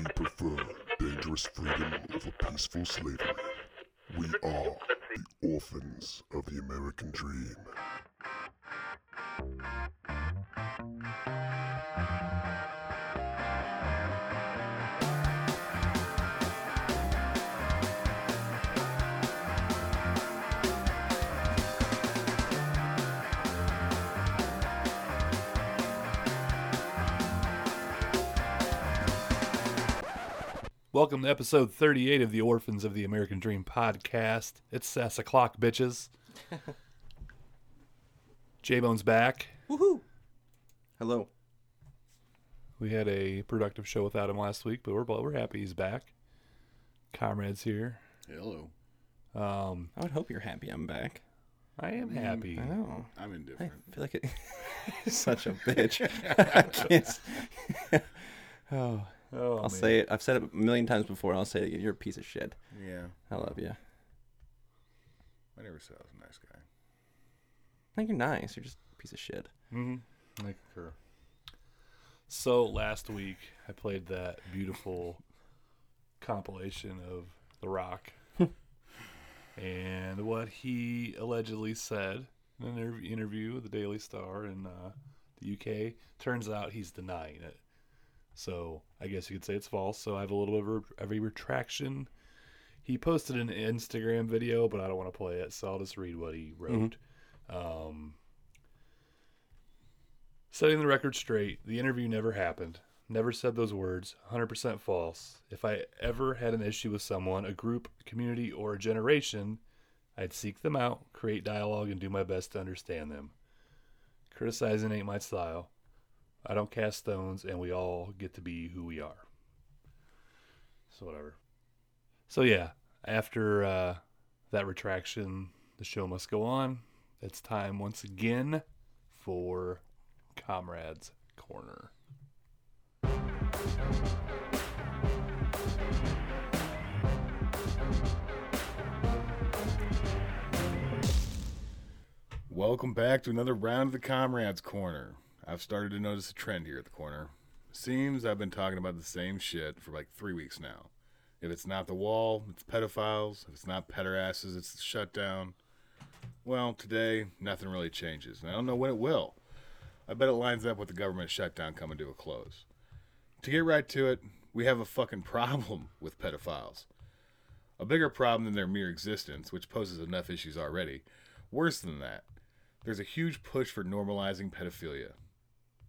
We prefer dangerous freedom over peaceful slavery. We are the orphans of the American dream. Welcome to episode 38 of the Orphans of the American Dream podcast. It's Sass o'clock, bitches. J Bone's back. Woohoo! Hello. We had a productive show without him last week, but we're we're happy he's back. Comrades here. Hello. Um, I would hope you're happy I'm back. I am happy. I know. I'm indifferent. I indifferent. feel like it. such a bitch. I can't. oh, Oh, I'll man. say it. I've said it a million times before. I'll say it. You're a piece of shit. Yeah. I love you. I never said I was a nice guy. I think you're nice. You're just a piece of shit. Mm-hmm. I concur. So last week I played that beautiful compilation of The Rock and what he allegedly said in an interview with the Daily Star in uh, the UK. Turns out he's denying it. So I guess you could say it's false. So I have a little bit of a, of a retraction. He posted an Instagram video, but I don't want to play it, so I'll just read what he wrote. Um, Setting the record straight, the interview never happened. Never said those words. 100% false. If I ever had an issue with someone, a group, community, or a generation, I'd seek them out, create dialogue, and do my best to understand them. Criticizing ain't my style. I don't cast stones, and we all get to be who we are. So, whatever. So, yeah, after uh, that retraction, the show must go on. It's time once again for Komrad's Korner. Welcome back to another round of the Komrad's Korner. I've started to notice a trend here at the corner. Seems I've been talking about the same shit for like three weeks now. If it's not the wall, it's pedophiles. If it's not pederasses, it's the shutdown. Well, today, nothing really changes. And I don't know when it will. I bet it lines up with the government shutdown coming to a close. To get right to it, we have a fucking problem with pedophiles. A bigger problem than their mere existence, which poses enough issues already. Worse than that, there's a huge push for normalizing pedophilia.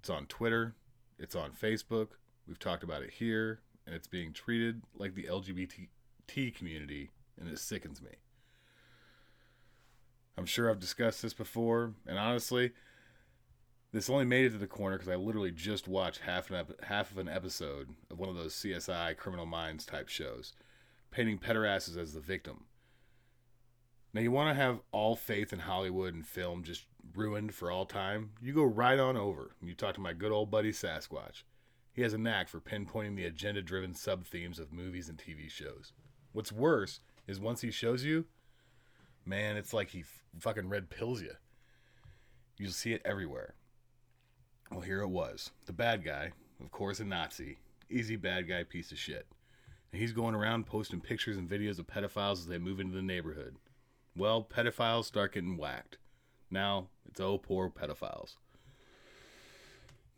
It's on Twitter, it's on Facebook, we've talked about it here, and it's being treated like the LGBT community, and it sickens me. I'm sure I've discussed this before, and honestly, this only made it to the corner because I literally just watched half an ep- half of an episode of one of those CSI Criminal Minds type shows, painting pederasses as the victim. Now, you want to have all faith in Hollywood and film just ruined for all time? You go right on over and you talk to my good old buddy Sasquatch. He has a knack for pinpointing the agenda driven sub themes of movies and TV shows. What's worse is once he shows you, man, it's like he f- fucking red pills you. You'll see it everywhere. Well, here it was. The bad guy, of course, a Nazi. Easy bad guy piece of shit. And he's going around posting pictures and videos of pedophiles as they move into the neighborhood. Well, pedophiles start getting whacked. Now, it's oh, poor pedophiles.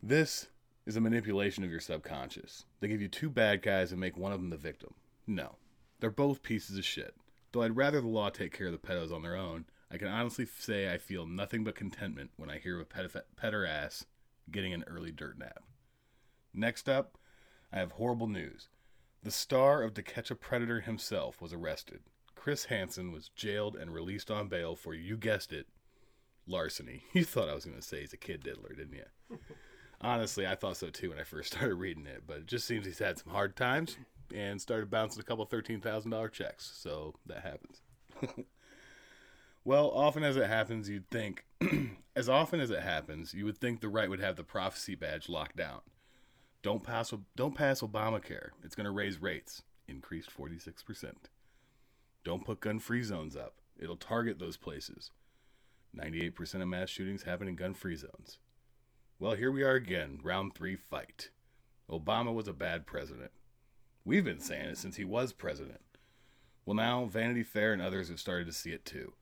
This is a manipulation of your subconscious. They give you two bad guys and make one of them the victim. No. They're both pieces of shit. Though I'd rather the law take care of the pedos on their own, I can honestly say I feel nothing but contentment when I hear of a peder ass getting an early dirt nap. Next up, I have horrible news. The star of To Catch a Predator himself was arrested. Chris Hansen was jailed and released on bail for, you guessed it, larceny. You thought I was going to say he's a kid diddler, didn't you? Honestly, I thought so too when I first started reading it, but it just seems he's had some hard times and started bouncing a couple $13,000 checks, so that happens. well, often as it happens, you'd think, as often as it happens, you would think the right would have the prophecy badge locked down. Don't pass don't pass Obamacare. It's going to raise rates. Increased 46%. Don't put gun-free zones up. It'll target those places. 98% of mass shootings happen in gun-free zones. Well, here we are again, round 3 fight. Obama was a bad president. We've been saying it since he was president. Well, now Vanity Fair and others have started to see it too.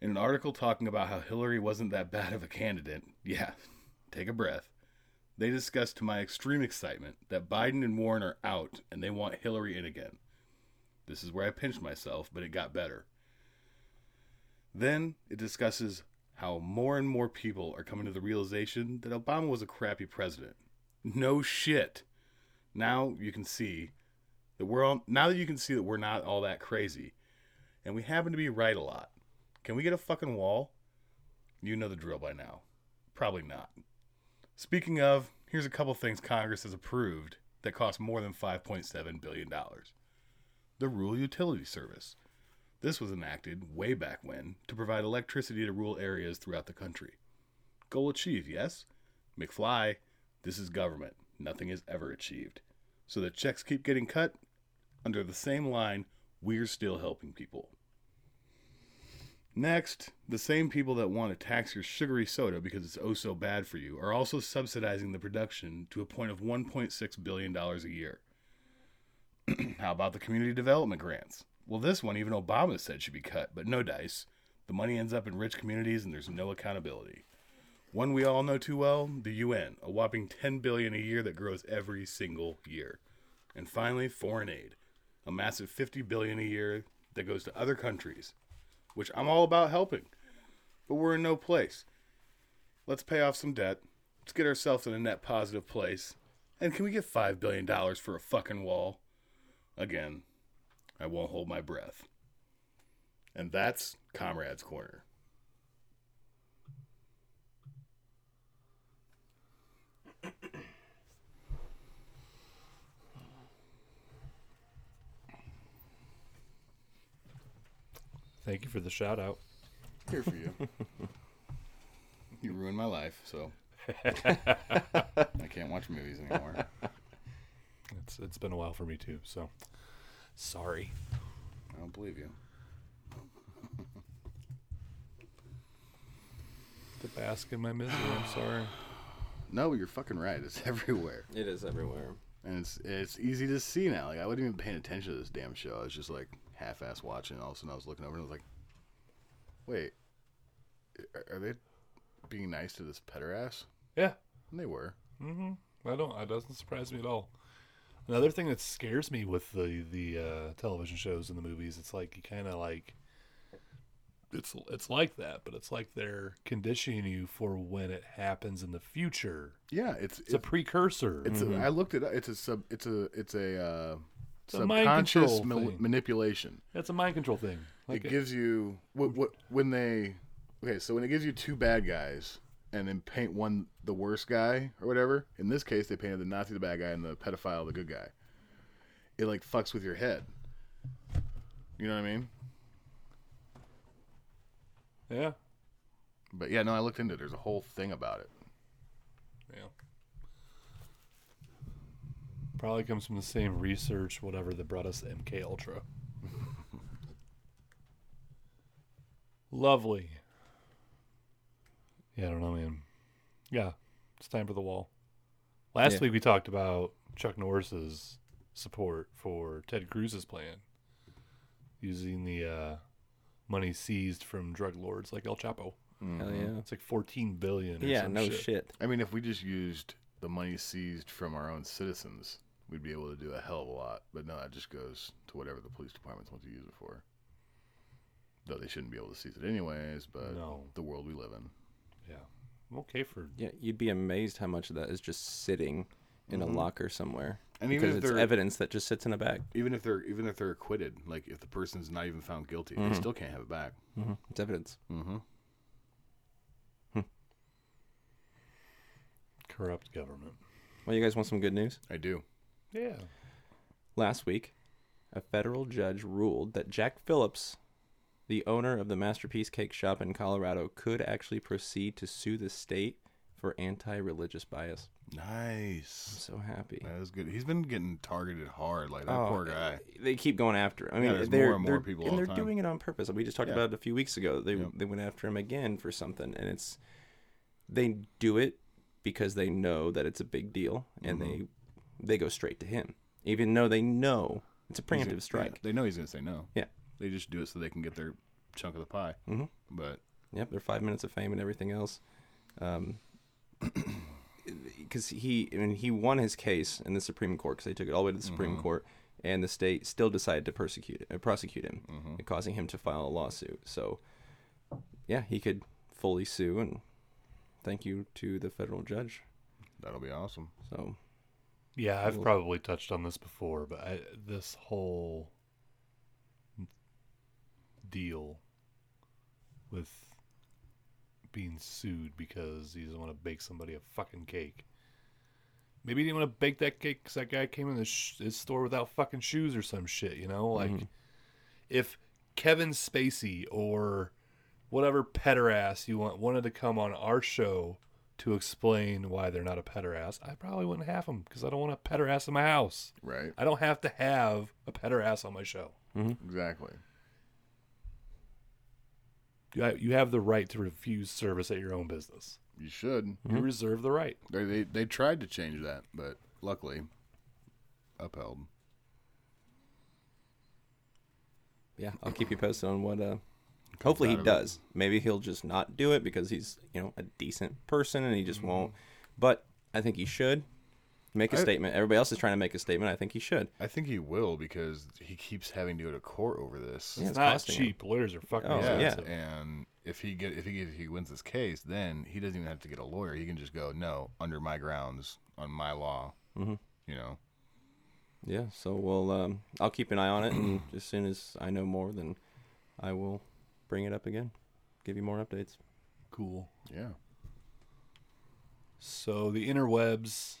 In an article talking about how Hillary wasn't that bad of a candidate, yeah, take a breath, they discussed to my extreme excitement that Biden and Warren are out and they want Hillary in again. This is where I pinched myself, but it got better. Then it discusses how more and more people are coming to the realization that Obama was a crappy president. No shit. Now you can see that we're all, now that you can see that we're not all that crazy, and we happen to be right a lot. Can we get a fucking wall? You know the drill by now. Probably not. Speaking of, here's a couple things Congress has approved that cost more than $5.7 billion. The Rural Utility Service. This was enacted way back when to provide electricity to rural areas throughout the country. Goal achieved, yes? McFly, this is government. Nothing is ever achieved. So the checks keep getting cut under the same line, we're still helping people. Next, the same people that want to tax your sugary soda because it's oh so bad for you are also subsidizing the production to a point of $1.6 billion a year. How about the community development grants? Well, this one even Obama said should be cut, but no dice. The money ends up in rich communities and there's no accountability. One we all know too well, the UN, a whopping 10 billion a year that grows every single year. And finally, foreign aid, a massive 50 billion a year that goes to other countries, which I'm all about helping. But we're in no place. Let's pay off some debt. Let's get ourselves in a net positive place. And can we get 5 billion dollars for a fucking wall? Again, I won't hold my breath. And that's Komrad's Korner. Thank you for the shout out. Here for you. you ruined my life, so I can't watch movies anymore. It's it's been a while for me too, so sorry. I don't believe you. To bask in my misery, I'm sorry. No, you're fucking right. It's everywhere, It is everywhere. and it's it's easy to see now. Like I wasn't even paying attention to this damn show. I was just like half-ass watching. All of a sudden, I was looking over and I was like, "Wait, are- are they being nice to this petter ass?" Yeah. And they were. Mm-hmm. I don't. It doesn't surprise me at all. Another thing that scares me with the the uh, television shows and the movies, it's like you kind of like. It's it's like that, but it's like they're conditioning you for when it happens in the future. Yeah, it's It's a precursor. It's a, I looked it up. It's a sub. It's a it's a uh, a mind subconscious control mal- thing. manipulation. That's a mind control thing. Like it gives you what what when they okay. So when it gives you two bad guys and then paint one the worst guy or whatever. In this case, they painted the Nazi the bad guy and the pedophile the good guy. It like fucks with your head. You know what I mean? yeah, But yeah, no, I looked into it. There's a whole thing about it. yeah. Probably comes from the same research, whatever that brought us MK Ultra. Lovely. Yeah, I don't know, man. Yeah, it's time for the wall. Last Yeah. week we talked about Chuck Norris's support for Ted Cruz's plan, using the uh, money seized from drug lords like El Chapo. Hell yeah. It's like fourteen billion. Or Yeah, some no shit. shit. I mean, if we just used the money seized from our own citizens, we'd be able to do a hell of a lot. But no, that just goes to whatever the police departments want to use it for. Though they shouldn't be able to seize it anyways, but No. the world we live in. Yeah, I'm okay for Yeah, you'd be amazed how much of that is just sitting in a locker somewhere. And even if it's evidence that just sits in a bag. even if they're even if they're acquitted, like if the person's not even found guilty, they still can't have it back. hmm It's evidence. Mm-hmm. corrupt government. Well, you guys want some good news? I do. Yeah. Last week, a federal judge ruled that Jack Phillips, the owner of the Masterpiece Cake Shop in Colorado, could actually proceed to sue the state for anti-religious bias. Nice. I'm so happy. That is good. He's been getting targeted hard, like that Oh, poor guy. They keep going after him. I mean, there's they're, more and more they're- people and they're doing it on purpose. We just talked Yeah. about it a few weeks ago. They Yep. they went after him again for something, and it's they do it because they know that it's a big deal, and Mm-hmm. they they go straight to him. even though they know it's a He's gonna- preemptive strike. yeah, they know he's going to say no. Yeah. They just do it so they can get their chunk of the pie. Mhm. But Yep, their five minutes of fame and everything else. Um, because he, I mean, he won his case in the Supreme Court because they took it all the way to the Supreme Court, and the state still decided to persecute, uh, prosecute him, causing him to file a lawsuit. So, yeah, he could fully sue, and thank you to the federal judge. that'll be awesome. So, Yeah, I've probably touched on this before, but I, this whole deal with being sued because he doesn't want to bake somebody a fucking cake. Maybe he didn't want to bake that cake because that guy came in the sh- his store without fucking shoes or some shit, you know? Like, Mhm. if Kevin Spacey or whatever pederass you want wanted to come on our show to explain why they're not a pederass, I probably wouldn't have them because I don't want a pederass in my house. Right. I don't have to have a pederass on my show. Exactly. You have the right to refuse service at your own business. You should. You reserve the right. They, they they tried to change that, but luckily upheld. yeah, I'll keep you posted on what. Uh, hopefully, he out of it. does. Maybe he'll just not do it because he's you know a decent person and he just won't. But I think he should make a I- statement. Everybody else is trying to make a statement. I think he should. I think he will because he keeps having to go to court over this. Yeah, It's it's not costing him. cheap. Lawyers are fucking Oh, Yeah, yeah. expensive. and if he get if he if he wins this case, then he doesn't even have to get a lawyer. He can just go no under my grounds on my law. Mhm. You know, Yeah, so we'll um, I'll keep an eye on it, and as soon as I know more, then I will bring it up again, give you more updates. Cool. yeah. So the interwebs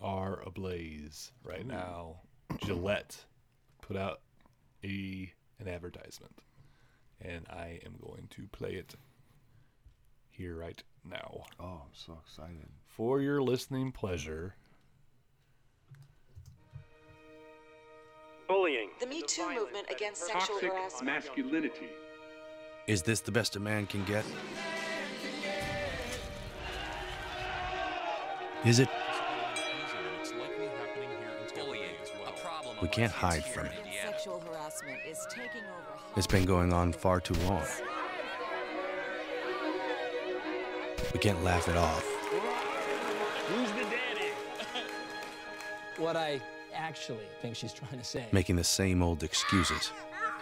are ablaze right now. Gillette put out a an advertisement, and I am going to play it here right now Oh, I'm so excited. for your listening pleasure. Bullying. The Me Too movement against sexual Toxic harassment. masculinity. Is this the best a man can get? Is it? We can't hide from it. Sexual harassment is taking over. It's been going on far too long. We can't laugh it off. Who's the daddy? what I actually think she's trying to say. making the same old excuses.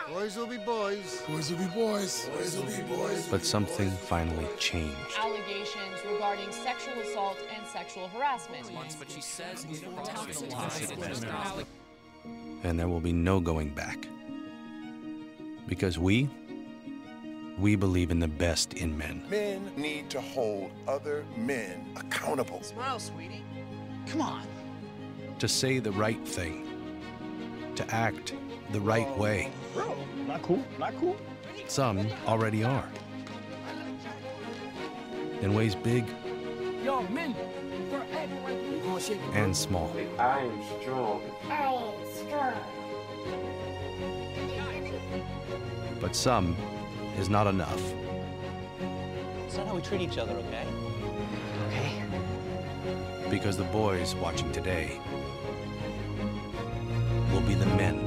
Boys will be boys. Boys will be boys. Boys will be boys. But something finally changed. allegations regarding sexual assault and sexual harassment. And there will be no going back. Because we, we believe in the best in men. Men need to hold other men accountable. Smile, sweetie. Come on. To say the right thing. To act the right way. Bro, not cool. Not cool. Some already are. In ways big Yo, men. We're acting like we gonna shake it. and small. I am strong. But some is not enough. It's not how we treat each other, okay? Okay. Because the boys watching today will be the men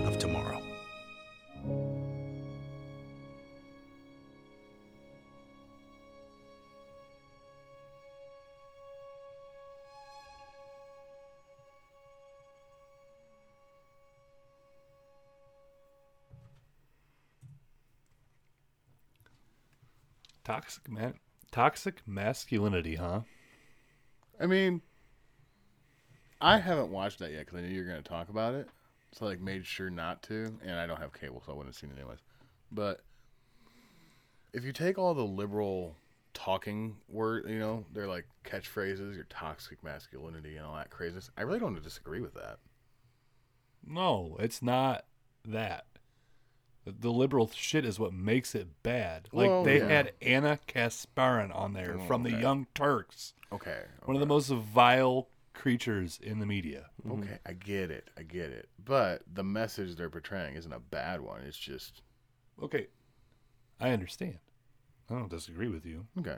Toxic man, toxic masculinity, huh? I mean, I haven't watched that yet because I knew you were going to talk about it, so I like made sure not to. And I don't have cable, so I wouldn't have seen it anyways. But if you take all the liberal talking word, you know, they're like catchphrases, your toxic masculinity and all that craziness. I really don't disagree with that. No, it's not that. The- liberal shit is what makes it bad. Like Well, they yeah. had Ana Kasparian on there Oh, from the. Young Turks, Okay, one of the most vile creatures in the media. Okay, I get it. I get it. But the message they're portraying isn't a bad one. It's just Okay, I understand. I don't disagree with you. okay.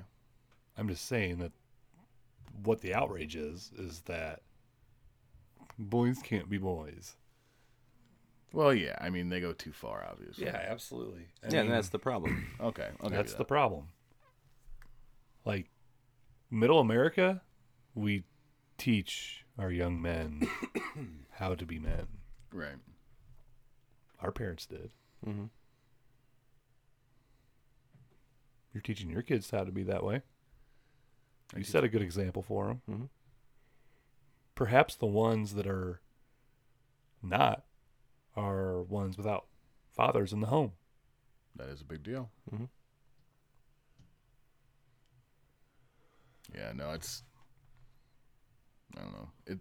I'm just saying that what the outrage is is that boys can't be boys. Well, yeah. I mean, they go too far, obviously. Yeah, absolutely. I yeah, and mean, that's the problem. Okay. I'll that's you the problem. Like middle America, we teach our young men how to be men. Right. Our parents did. hmm You're teaching your kids how to be that way. You you. set a good example for them. Mhm. Perhaps the ones that are not are ones without fathers in the home. That is a big deal. Mhm. Yeah, no, it's. I don't know. It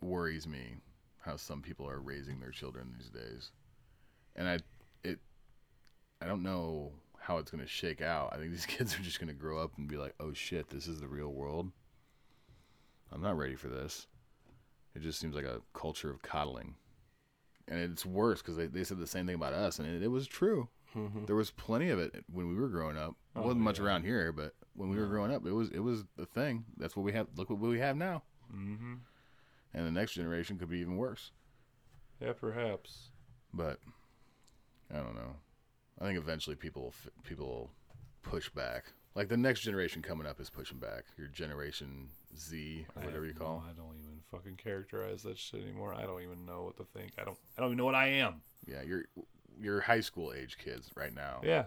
worries me how some people are raising their children these days, and I, it, I don't know how it's going to shake out. I think these kids are just going to grow up and be like, "Oh shit, this is the real world." I'm not ready for this. It just seems like a culture of coddling, and it's worse because they, they said the same thing about us, and it, it was true. Mhm. There was plenty of it when we were growing up. It Oh, wasn't much around here, but when we were growing up, it was it was the thing. That's what we have. Look what we have now, Mm-hmm. and the next generation could be even worse. Yeah, perhaps. But I don't know. I think eventually people people will push back. Like the next generation coming up is pushing back. Your generation Z, or I whatever you call. no- I don't even fucking characterize that shit anymore. I don't even know what to think. I don't. I don't even know what I am. Yeah, your your high school age kids right now Yeah.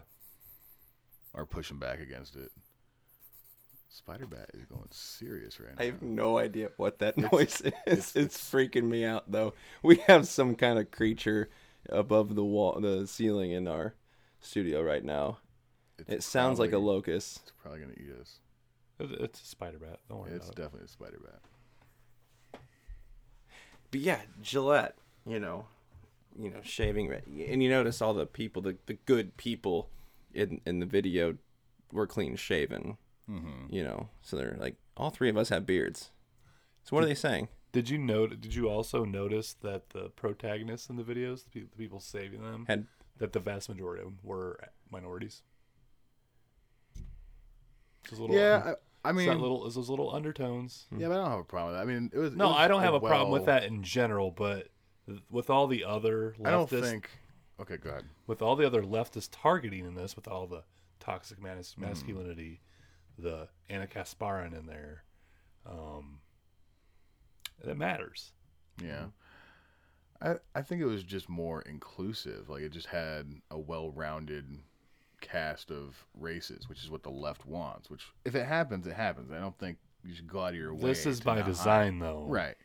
are pushing back against it. Spider Bat is going serious right now. I have no idea what that noise is. It's, freaking me out though. We have some kind of creature above the wall, the ceiling in our studio right now. It sounds like a locust. It's probably gonna eat us. It- It's a spider bat. Don't worry It's about it. It's definitely a spider bat. But yeah, Gillette, you know, you know, shaving, and you notice all the people, the, the good people in in the video were clean shaven. Mm-hmm. You know, so they're like all three of us have beards. So what are they saying? Did you note? Did you also notice that the protagonists in the videos, the, pe- the people saving them, Had that the vast majority of them were minorities? Little, Yeah, I, I mean, little, those little undertones. yeah, but I don't have a problem with that. I mean, it was it No, was I don't have a problem with that in general, but with all the other leftist, I don't think. Okay, go ahead. with all the other leftist targeting in this, with all the toxic mas- masculinity, the Ana Kasparian in there, um, that matters. Yeah. I I think it was just more inclusive. Like it just had a well-rounded cast of races, which is what the left wants. Which if it happens, it happens. I don't think you should go out of your way. This is by design, hide- though. Right.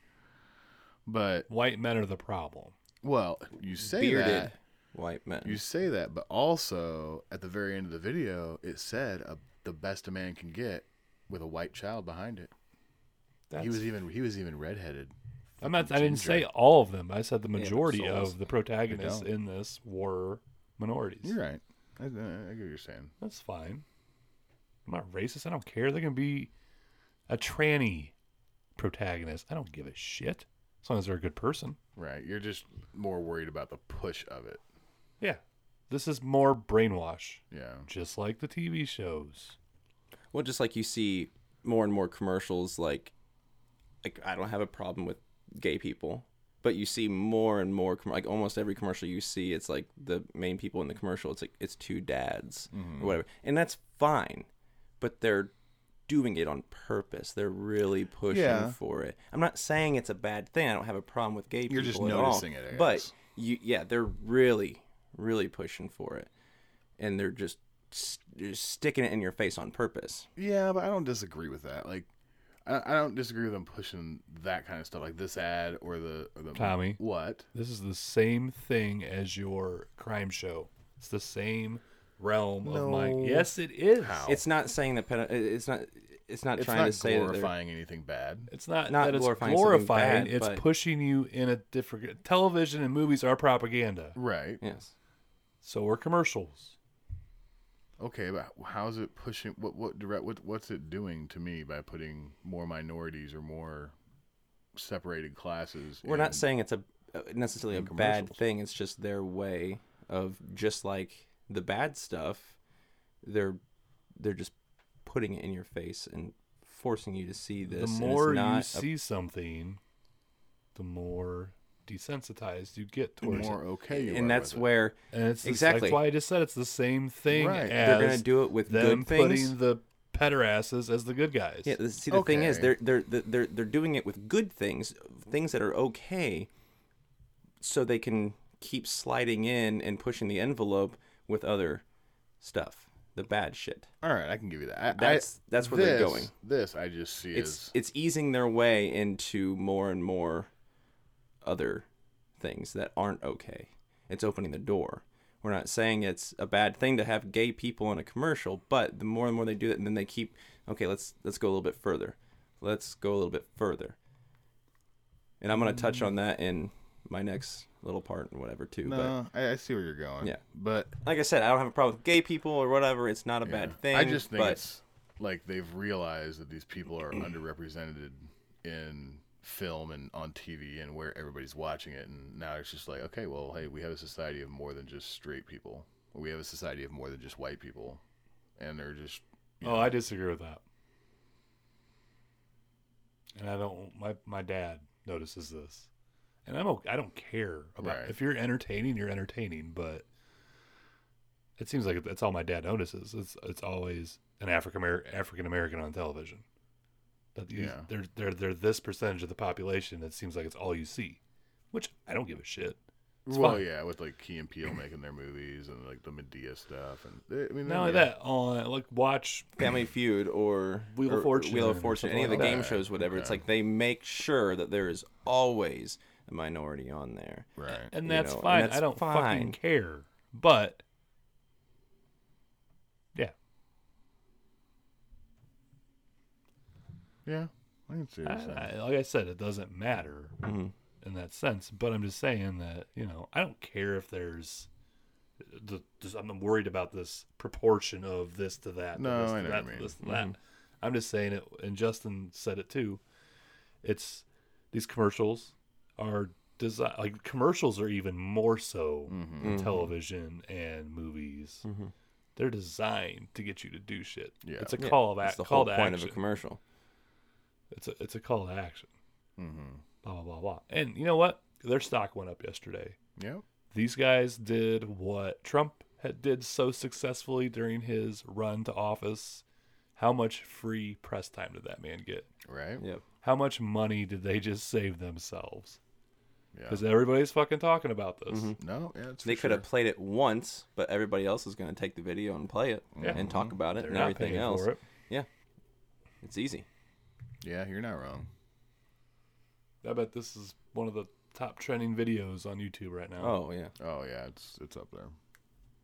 But White men are the problem. well, you say bearded that. white men. You say that, but also at the very end of the video, it said uh, the best a man can get with a white child behind it. That's, he was even he was even redheaded. I'm not. I didn't say all of them. I said the majority souls. of the protagonists in this were minorities. You're right. I, I get what you're saying. That's fine. I'm not racist. I don't care. They can be a tranny protagonist. I don't give a shit as long as they're a good person. Right. You're just more worried about the push of it. Yeah, this is more brainwash, Yeah. just like the TV shows. Well, just like you see more and more commercials, like, like I don't have a problem with gay people, but you see more and more, com- like almost every commercial you see, it's like the main people in the commercial, it's like it's two dads mm-hmm. or whatever, and that's fine, but they're doing it on purpose. They're really pushing Yeah. for it. I'm not saying it's a bad thing. I don't have a problem with gay people. You're just at all. noticing it, but you, yeah, they're really, really pushing for it, and they're just. Just sticking it in your face on purpose. Yeah, but I don't disagree with that. Like, I, I don't disagree with them pushing that kind of stuff, like this ad or the or the Tommy. What? This is the same thing as your crime show. It's the same realm of my. No. Yes, it is. How? It's not saying that pedo- it's not it's not It's trying not to say that they're glorifying anything bad. It's not, Not that it's glorifying glorifying. bad, it's but- pushing you in a different. Television and movies are propaganda. Right. yes. So are commercials. Okay, but how is it pushing? What what direct? What what's it doing to me by putting more minorities or more separated classes? We're not saying it's a uh, necessarily a bad thing. It's just their way of just like the bad stuff. They're they're just putting it in your face and forcing you to see this. the more you a- see something, the more desensitized you get towards more it. okay. You and are that's with it. where And it's the- exactly that's why I just said it's the same thing Right. as they're gonna do it with them good things. putting the pederasses as the good guys. Yeah, see the thing is they're they're they're they're they're doing it with good things, things that are okay, so they can keep sliding in and pushing the envelope with other stuff, the bad shit. All right, I can give you that. I, That's- that's where they're going. This I just see It's as it's easing their way into more and more other things that aren't okay. It's opening the door. We're not saying it's a bad thing to have gay people in a commercial, but the more and more they do it, and then they keep okay, let's let's go a little bit further. Let's go a little bit further. And I'm gonna touch on that in my next little part and whatever too. no. I, I see where you're going. Yeah. but But like I said, I don't have a problem with gay people or whatever. It's not a yeah. bad thing. I just think but it's like they've realized that these people are underrepresented in film and on TV and where everybody's watching it, and now it's just like, okay, well, hey, we have a society of more than just straight people. We have a society of more than just white people, and they're just you Oh, know, I disagree with that. And I don't. My my dad notices this, and I'm okay, I don't care about Right. if you're entertaining. You're entertaining, but it seems like that's all my dad notices. It's it's always an African African American on television. That you, Yeah. they're they're they're this percentage of the population. It seems like it's all you see, which I don't give a shit. It's well, fine. yeah, with like Key and Peele making their movies and like the Madea stuff, and they, I mean, Not only yeah. that, on like watch Family Feud or Wheel of or Fortune Wheel of Fortune, something any of the like game that. shows, whatever. It's like they make sure that there is always a minority on there. right. and you that's know, and fine. that's I don't fine. fucking care. But yeah, Yeah, I can see what I. I, like I said, it doesn't matter hmm in that sense. But I'm just saying that you know I don't care if there's. The, just, I'm worried about this proportion of this to that. to No, this I to know that, what you to this to mean. that. I'm just saying it, and Justin said it too. It's these commercials are design like commercials are even more so Mhm. in Mhm. television and movies. hmm They're designed to get you to do shit. Yeah. It's a Yeah, call of That's act, the call whole to point action. of a commercial. It's a it's a call to action. Mm-hmm. Blah blah blah blah. And you know what? Their stock went up yesterday. Yeah. These guys did what Trump had did so successfully during his run to office. How much free press time did that man get? Right. Yep. How much money did they just save themselves? Yeah. Because everybody's fucking talking about this. Mhm. No, yeah, it's They for could have played it once, but everybody else is going to take the video and play it Yeah. and talk about it They're and not everything else. for it. It's easy. Yeah, you're not wrong. I bet this is one of the top trending videos on YouTube right now. Oh yeah. Oh yeah, it's it's up there.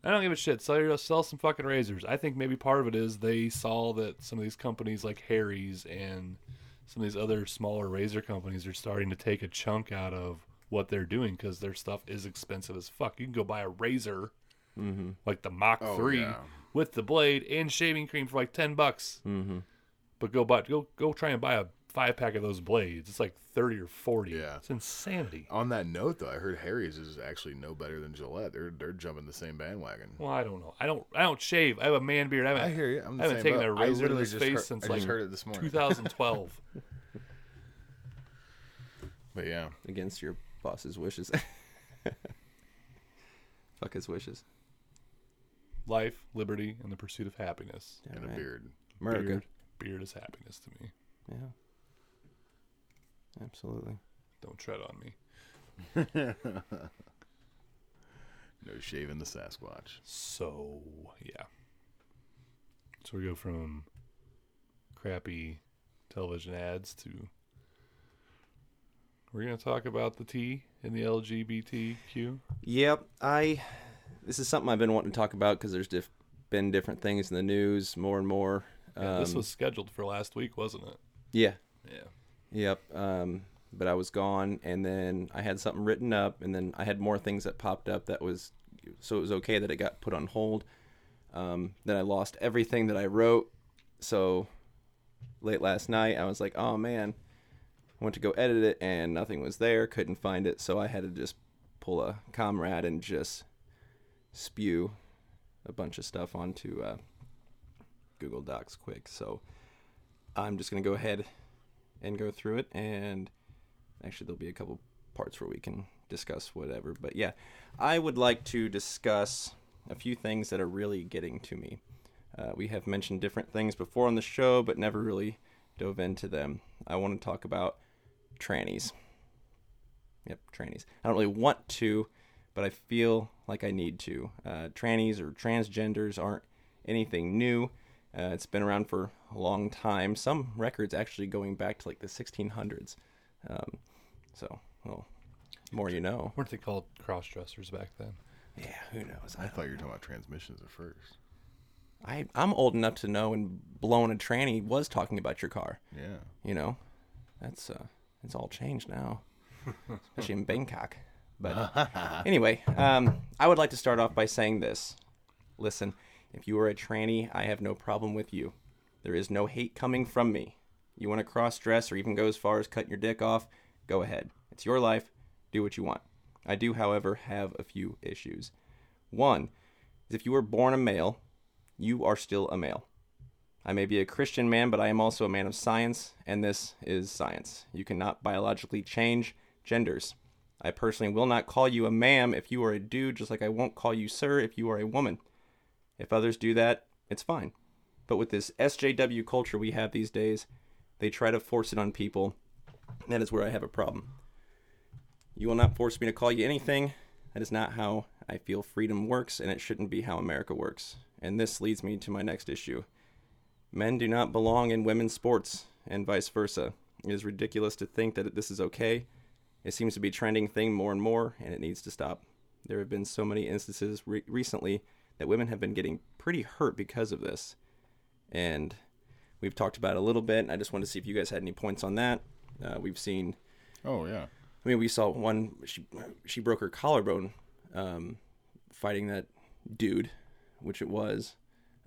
I don't give a shit. Sell your, sell some fucking razors. I think maybe part of it is they saw that some of these companies like Harry's and some of these other smaller razor companies are starting to take a chunk out of what they're doing because their stuff is expensive as fuck. You can go buy a razor Mm-hmm. like the Mach Oh, Three yeah. with the blade and shaving cream for like ten bucks, Mm-hmm. But go buy go go try and buy a five pack of those blades. It's like thirty or forty. Yeah. it's insanity. On that note, though, I heard Harry's is actually no better than Gillette. They're they're jumping the same bandwagon. Well, I don't know. I don't. I don't shave. I have a man beard. I haven't. I hear you. I'm the I haven't same taken a boat. I razor to literally this face heard- since I like heard it this morning. 2012. But yeah, Against your boss's wishes. Fuck his wishes. Life, liberty, and the pursuit of happiness. Yeah, and a beard. America. Beard, beard is happiness to me. Yeah. Absolutely. Don't tread on me. No shaving the Sasquatch. So yeah. So we go from crappy television ads to. We're gonna talk about the T in the LGBTQ. Yep, I. This is something I've been wanting to talk about because there's diff- been different things in the news more and more. Yeah, this Um, was scheduled for last week, wasn't it? Yeah. Yeah. Yep. Um, but I was gone, and then I had something written up, and then I had more things that popped up that was, so it was okay that it got put on hold. Um, then I lost everything that I wrote. So late last night, I was like, oh man, I went to go edit it, and nothing was there. Couldn't find it, so I had to just pull a comrade and just spew a bunch of stuff onto uh, Google Docs quick. So I'm just gonna go ahead and go through it and actually there'll be a couple parts where we can discuss whatever. But yeah, I would like to discuss a few things that are really getting to me. Uh, we have mentioned different things before on the show, but never really dove into them. I want to talk about trannies. Yep, trannies. I don't really want to, but I feel like I need to. Uh, trannies or transgenders aren't anything new. Uh, it's been around for a long time. Some records actually going back to like the 1600s. Um, so, well, more you know. Weren't they called cross dressers back then? Yeah, who knows? I thought you were talking about transmissions at first. I I'm old enough to know when blowing a tranny was talking about your car. Yeah. You know, that's uh, it's all changed now, especially in Bangkok. But anyway, um, I would like to start off by saying this. Listen, if you are a tranny, I have no problem with you. There is no hate coming from me. You want to cross dress or even go as far as cutting your dick off, go ahead. It's your life. Do what you want. I do, however, have a few issues. One is if you were born a male, you are still a male. I may be a Christian man, but I am also a man of science, and this is science. You cannot biologically change genders. I personally will not call you a ma'am if you are a dude, just like I won't call you sir if you are a woman. If others do that, it's fine. But with this SJW culture we have these days, they try to force it on people. That is where I have a problem. You will not force me to call you anything. That is not how I feel freedom works, and it shouldn't be how America works. And this leads me to my next issue. Men do not belong in women's sports, and vice versa. It is ridiculous to think that this is okay. It seems to be trending thing more and more, and it needs to stop. There have been so many instances re- recently that women have been getting pretty hurt because of this. And we've talked about it a little bit. And I just wanted to see if you guys had any points on that. Uh, we've seen. Oh yeah. I mean, we saw one. She she broke her collarbone um, fighting that dude, which it was.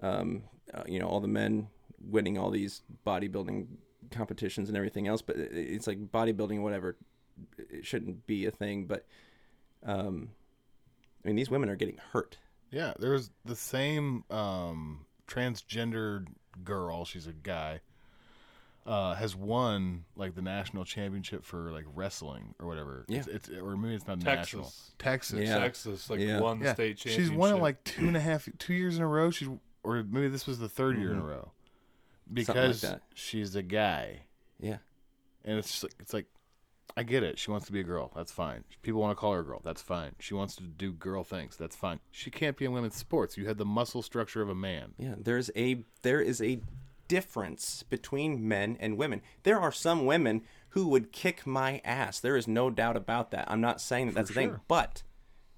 Um, uh, you know, all the men winning all these bodybuilding competitions and everything else, but it, it's like bodybuilding, whatever. It shouldn't be a thing, but um, I mean, these women are getting hurt. Yeah, there's the same um, transgender girl. She's a guy. Uh, has won like the national championship for like wrestling or whatever. Yeah. it's, it's or maybe it's not Texas. national. Texas. Yeah. Texas like Yeah. won the Yeah. state championship. She's won it like two and a half, two years in a row. She's or maybe this was the 3rd year in a row Mm-hmm. Like because she's a guy, Yeah, and it's just like, it's like I get it. She wants to be a girl. That's fine. People want to call her a girl. That's fine. She wants to do girl things. That's fine. She can't be in women's sports. You had the muscle structure of a man. yeah. There's a there is a difference between men and women. There are some women who would kick my ass. There is no doubt about that. I'm not saying that that's the thing, but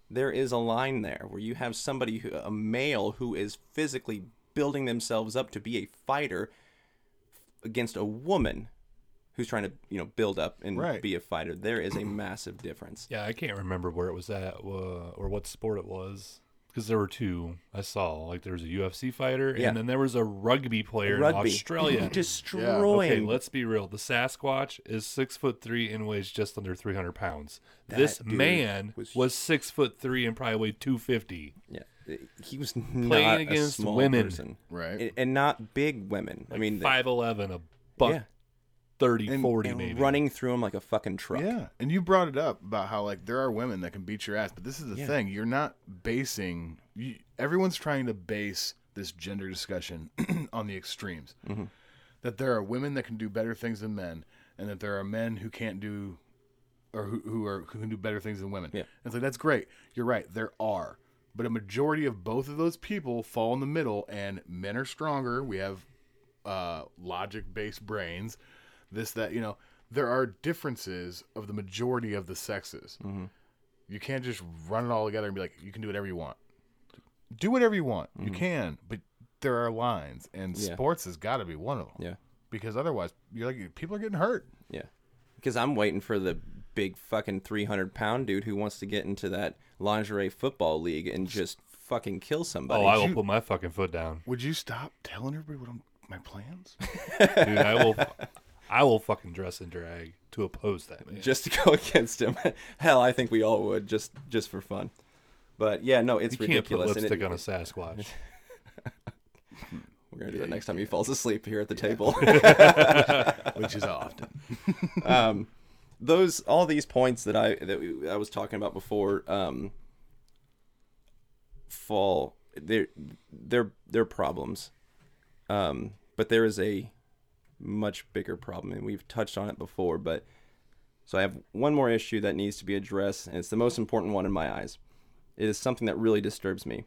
there is a line there where you have somebody who a male who is physically building themselves up to be a fighter against a woman who's trying to you know build up and Right. be a fighter. There is a massive difference. Yeah, I can't remember where it was at uh, or what sport it was because there were two I saw. Like there was a UFC fighter Yeah. and then there was a rugby player Rugby in Australia. destroying. Okay, let's be real. The Sasquatch is six foot three and weighs just under three hundred pounds. this man was- was, six foot three and probably weighed two fifty. Yeah, he was not against a small women. person, Right. And, and not big women. I mean, they- five eleven, a buck yeah, 30, And- 40 and maybe. running through them like a fucking truck. Yeah, and you brought it up about how like there are women that can beat your ass, but this is the Yeah. thing: you're not basing. You, everyone's trying to base this gender discussion on the extremes. Mm-hmm. That there are women that can do better things than men, and that there are men who can't do, or who, who are who can do better things than women. Yeah. And it's like that's great. You're right. There are, but a majority of both of those people fall in the middle, and men are stronger. We have uh, logic-based brains. This that you know there are differences of the majority of the sexes. Mm-hmm. You can't just run it all together and be like you can do whatever you want. Do whatever you want. You can, but there are lines, and Mm-hmm. Yeah. sports has got to be one of them. Yeah. Because otherwise, you're like people are getting hurt. Yeah. Because I'm waiting for the big fucking 300 pound dude who wants to get into that lingerie football league and just fucking kill somebody. oh, I will you- put my fucking foot down, Would you stop telling everybody what I'm, my plans? dude. I will. I will fucking dress in drag to oppose that man. just to go against him. Hell, I think we all would just just for fun. But yeah, no, it's you can't put ridiculous. lipstick it- on a Sasquatch. We're gonna do that next time he falls asleep here at the table. Which is often. um, those all these points that I that we, I was talking about before um, fall they're they're they're problems, um, but there is a much bigger problem, and we've touched on it before. But so I have one more issue that needs to be addressed, and it's the most important one in my eyes. It is something that really disturbs me.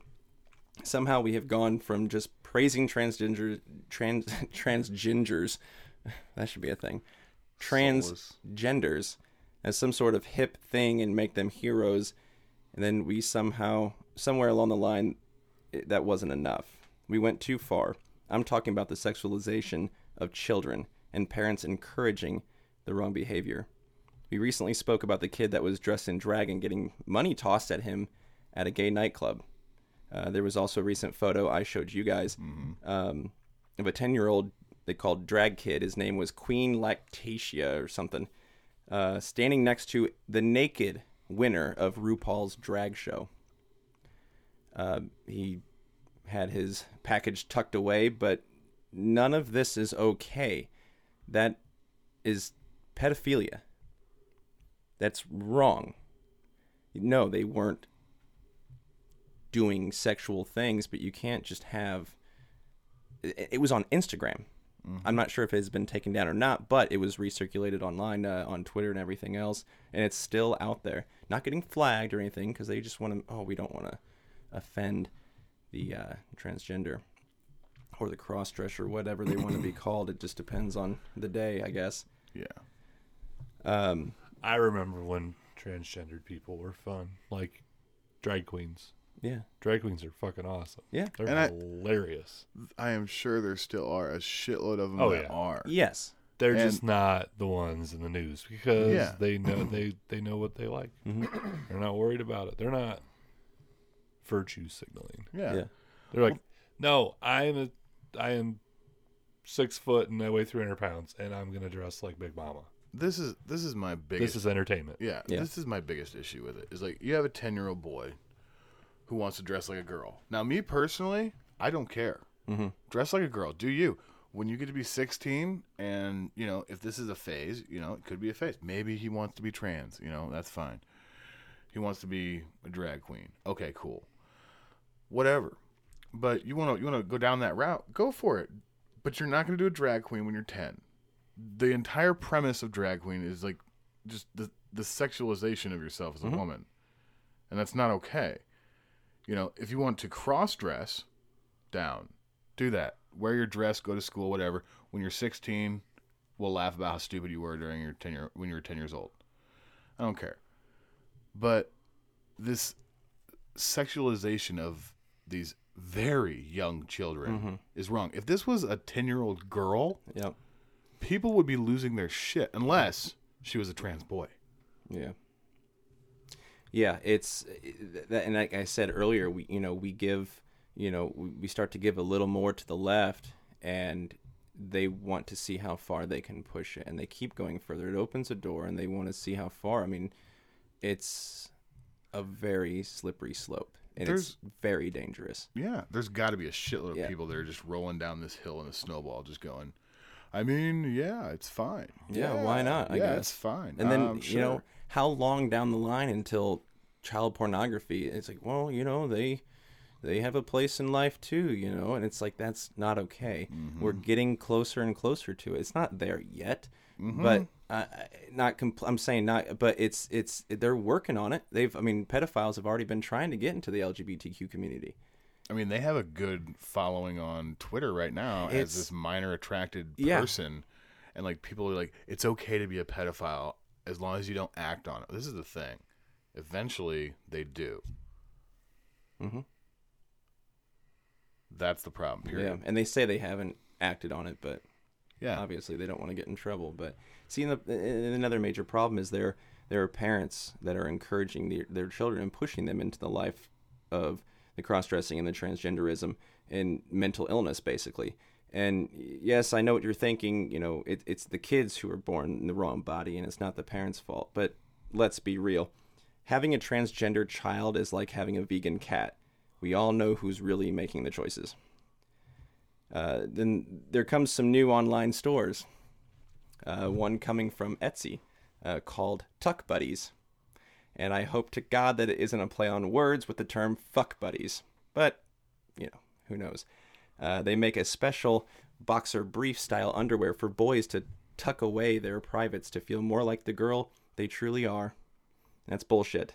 Somehow we have gone from just praising transgender trans transgenders, that should be a thing, transgenders as some sort of hip thing and make them heroes, and then we somehow somewhere along the line it, that wasn't enough. We went too far. I'm talking about the sexualization of children and parents encouraging the wrong behavior. We recently spoke about the kid that was dressed in drag and getting money tossed at him at a gay nightclub. Uh, there was also a recent photo I showed you guys um, of a 10 year old they called Drag Kid. His name was Queen Lactatia or something, uh, standing next to the naked winner of RuPaul's drag show. Uh, he had his package tucked away, but none of this is okay. That is pedophilia. That's wrong. No, they weren't doing sexual things, but you can't just have. It, it was on Instagram. I'm not sure if it has been taken down or not, but it was recirculated online uh, on Twitter and everything else, and it's still out there. Not getting flagged or anything because they just want to. Oh, we don't want to offend the uh, transgender or the cross dresser, whatever they want to be called. It just depends on the day, I guess. Yeah. Um, I remember when transgendered people were fun, like drag queens. Yeah. Drag queens are fucking awesome. Yeah. They're And hilarious. I am sure there still are a shitload of them Oh, that yeah. are. Yes. They're And- just not the ones in the news because Yeah. they know they they know what they like. They're not worried about it. They're not virtue signaling. Yeah. Yeah. They're like, no, I am a, I am six foot and I weigh three hundred pounds, and I'm gonna dress like Big Mama. This is this is my biggest. This is entertainment. Yeah, Yeah. this is my biggest issue with it. Is like you have a ten year old boy who wants to dress like a girl. Now, me personally, I don't care. Mm-hmm. Dress like a girl. Do you? When you get to be sixteen, and you know if this is a phase, you know it could be a phase. Maybe he wants to be trans. You know that's fine. He wants to be a drag queen. Okay, cool. Whatever. But you want to you want to go down that route? Go for it. But you're not going to do a drag queen when you're ten the entire premise of drag queen is like just the the sexualization of yourself as a mm-hmm. woman, and that's not okay. You know, if you want to cross dress, down, do that. Wear your dress, go to school, whatever. When you're 16, we'll laugh about how stupid you were during your 10 year when you were 10 years old. I don't care. But this sexualization of these very young children mm-hmm. is wrong. If this was a 10 year old girl, Yep. people would be losing their shit unless she was a trans boy. Yeah. Yeah, it's that, and like I said earlier, we you know we give you know we start to give a little more to the left, and they want to see how far they can push it, and they keep going further. It opens a door, and they want to see how far. I mean, it's a very slippery slope, and it's very dangerous. Yeah, there's got to be a shitload of Yeah. people that are just rolling down this hill in a snowball, just going. I mean, yeah, it's fine. Yeah, why not? I yeah, guess it's fine. And then Um, you know how long down the line until child pornography? It's like, well, you know, they they have a place in life too, you know, and it's like that's not okay. We're Mm-hmm. getting closer and closer to it. It's not there yet, Mm-hmm. but uh, not. Compl- I'm saying not, but it's it's they're working on it. They've, I mean, pedophiles have already been trying to get into the LGBTQ community. I mean, they have a good following on Twitter right now It's- as this minor attracted Yeah. person, and like people are like, it's okay to be a pedophile as long as you don't act on it. This is the thing. Eventually, they do. Mhm. That's the problem. Period. Yeah, and they say they haven't acted on it, but Yeah. obviously they don't want to get in trouble. But see, the, another major problem is there there are parents that are encouraging their, their children and pushing them into the life of the cross dressing and the transgenderism and mental illness, basically. And yes, I know what you're thinking. You know, it, it's the kids who are born in the wrong body, and it's not the parents' fault. But let's be real. Having a transgender child is like having a vegan cat. We all know who's really making the choices. Uh, then there comes some new online stores. Uh, one coming from Etsy. uh, called Tuck Buddies. And I hope to God that it isn't a play on words with the term fuck buddies. But, you know, who knows? Uh, they make a special boxer brief style underwear for boys to tuck away their privates to feel more like the girl they truly are. That's bullshit.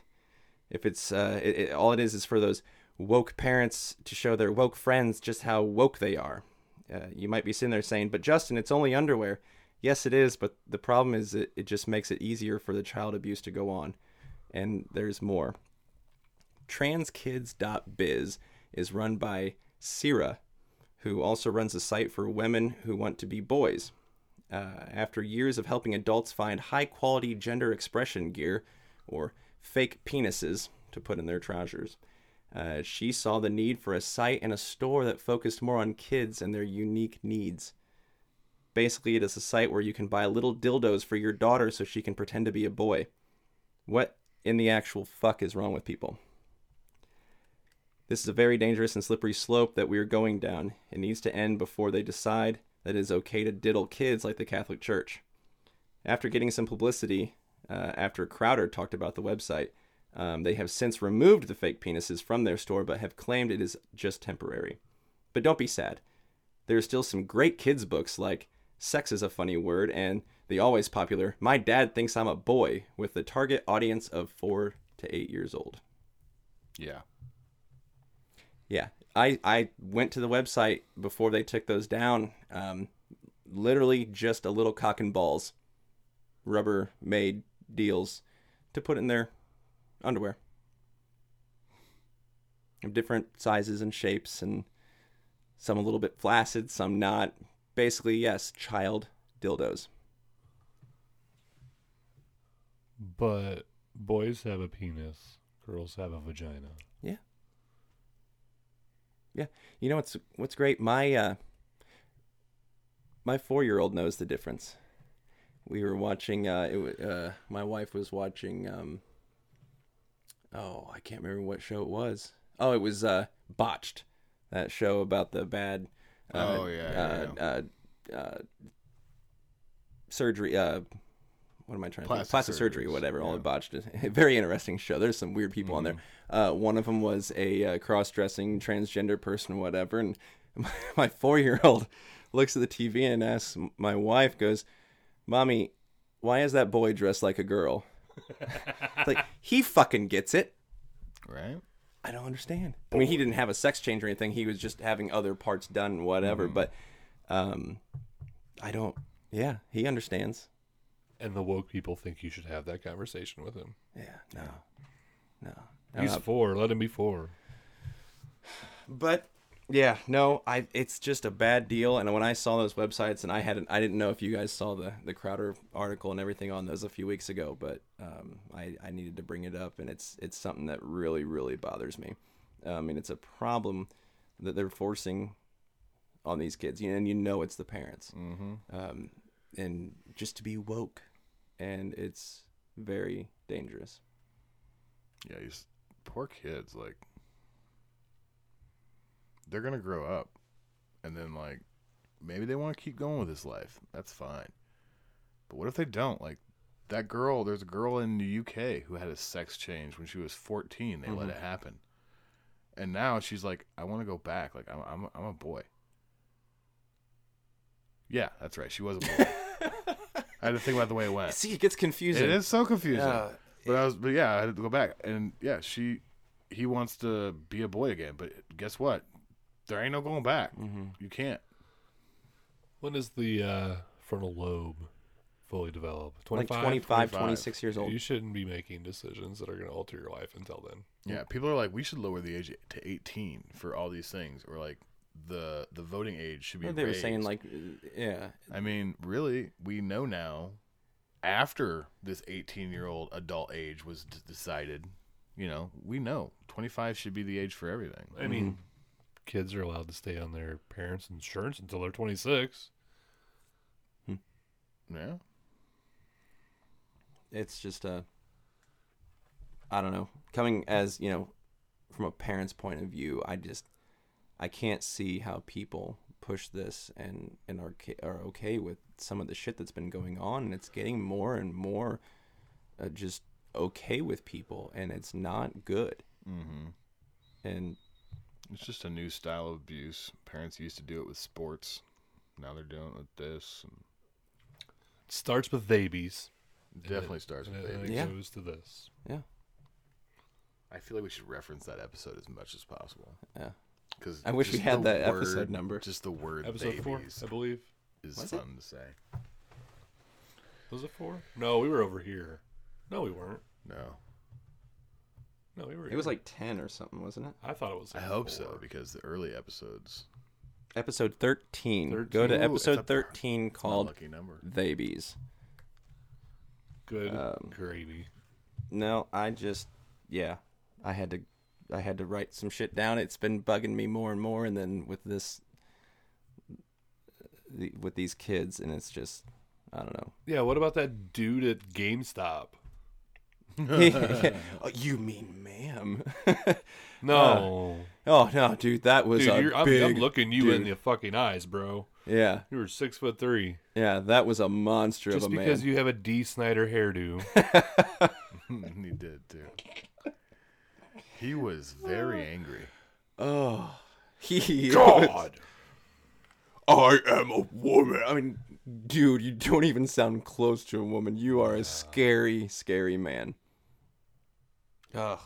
If it's uh, it, it, all it is is for those woke parents to show their woke friends just how woke they are. Uh, you might be sitting there saying, "But Justin, it's only underwear." Yes, it is, but the problem is it, it just makes it easier for the child abuse to go on. And there's more. Transkids.biz is run by Sira, who also runs a site for women who want to be boys. Uh, after years of helping adults find high quality gender expression gear, or fake penises, to put in their trousers, uh, she saw the need for a site and a store that focused more on kids and their unique needs. Basically, it is a site where you can buy little dildos for your daughter so she can pretend to be a boy. What in the actual fuck is wrong with people? This is a very dangerous and slippery slope that we are going down. It needs to end before they decide that it is okay to diddle kids like the Catholic Church. After getting some publicity, uh, after Crowder talked about the website, um, they have since removed the fake penises from their store but have claimed it is just temporary. But don't be sad. There are still some great kids' books like Sex is a Funny Word and the always popular My Dad Thinks I'm a Boy with the target audience of 4 to 8 years old. Yeah. Yeah. I, I went to the website before they took those down. Um, literally just a little cock and balls, rubber made deals to put in their underwear. Of different sizes and shapes and some a little bit flaccid some not. Basically yes child dildos. But boys have a penis, girls have a vagina. yeah. Yeah. You know what's what's great? My uh my four year old knows the difference. We were watching uh it uh my wife was watching um oh i can't remember what show it was oh it was uh botched that show about the bad uh, Oh, yeah, yeah, uh, uh, uh surgery uh what am I trying to think? Plastic Plastic surgery, whatever. All yeah. the botched. Very interesting show. There's some weird people on there. Uh, one of them was a uh, cross-dressing transgender person, whatever. And my, my four-year-old looks at the TV and asks my wife, "Goes, mommy, why is that boy dressed like a girl?" It's like he fucking gets it. Right? I don't understand. I mean, he didn't have a sex change or anything. He was just having other parts done, whatever. But um, I don't. Yeah, he understands. And the woke people think you should have that conversation with him. Yeah, no, no. No, He's no. four. Let him be four. But yeah, no, I it's just a bad deal. And when I saw those websites, and I hadn't, I didn't know if you guys saw the the Crowder article and everything on those a few weeks ago, but um, I I needed to bring it up, and it's it's something that really really bothers me. I mean, it's a problem that they're forcing on these kids, you and you know it's the parents, Mm-hmm. um, and just to be woke, and it's very dangerous. Yeah, these poor kids, like they're gonna grow up and then like maybe they want to keep going with this life. That's fine. But what if they don't? Like that girl, there's a girl in the UK who had a sex change when she was 14. They let Mhm. it happen. And now she's like, I want to go back. Like I'm I'm I'm a boy. Yeah, that's right. She was a boy. I had to think about the way it went. See, it gets confusing. It is so confusing. Yeah. But I was, but yeah, I had to go back, and yeah, she, he wants to be a boy again. But guess what? There ain't no going back. Mm-hmm. You can't. When is the uh, frontal lobe fully developed? Like 25? 25, 26 years old. You shouldn't be making decisions that are going to alter your life until then. Yeah, people are like, we should lower the age to 18 for all these things, or like the the voting age should be. Well, they were saying like, yeah, I mean, really, we know now. After this 18 year old adult age was d- decided, you know, we know 25 should be the age for everything. I mean, kids are allowed to stay on their parents' insurance until they're 26. yeah. it's just a, I don't know. Coming as you know, from a parent's point of view, I just, I can't see how people push this and and are are okay with some of the shit that's been going on, and it's getting more and more uh, just okay with people, and it's not good. Mm-hmm. And It's just a new style of abuse. Parents used to do it with sports. Now they're doing it with this. And starts with babies. it definitely starts with babies. it Yeah. goes to this. yeah, I feel like we should reference that episode as much as possible. yeah. Because I wish we had that episode number. Just the word Episode four, babies I believe. is Was it? to say. Was it four? No, we were over here. No, we weren't. No, No, we were. It was like ten or something, wasn't it? I thought it was. I hope four. so because the early episodes. Episode thirteen. Go to Ooh, episode it's thirteen It's not a called lucky number. "They Bees." Good Um, gravy. No, I just yeah, I had to I had to write some shit down. It's been bugging me more and more, and then with this the, with these kids, and it's just I don't know. Yeah. What about that dude at GameStop? oh, you mean ma'am? No, uh, oh no, dude, that was dude, a you're, I'm, big I'm looking you in the fucking eyes, bro. Yeah, You were six foot three. yeah, that was a monster Just of a man because you have a Dee Snider hairdo. he did too. He was very angry. oh, he God. I am a woman. I mean, dude, you don't even sound close to a woman. You are a scary, scary man. Ugh.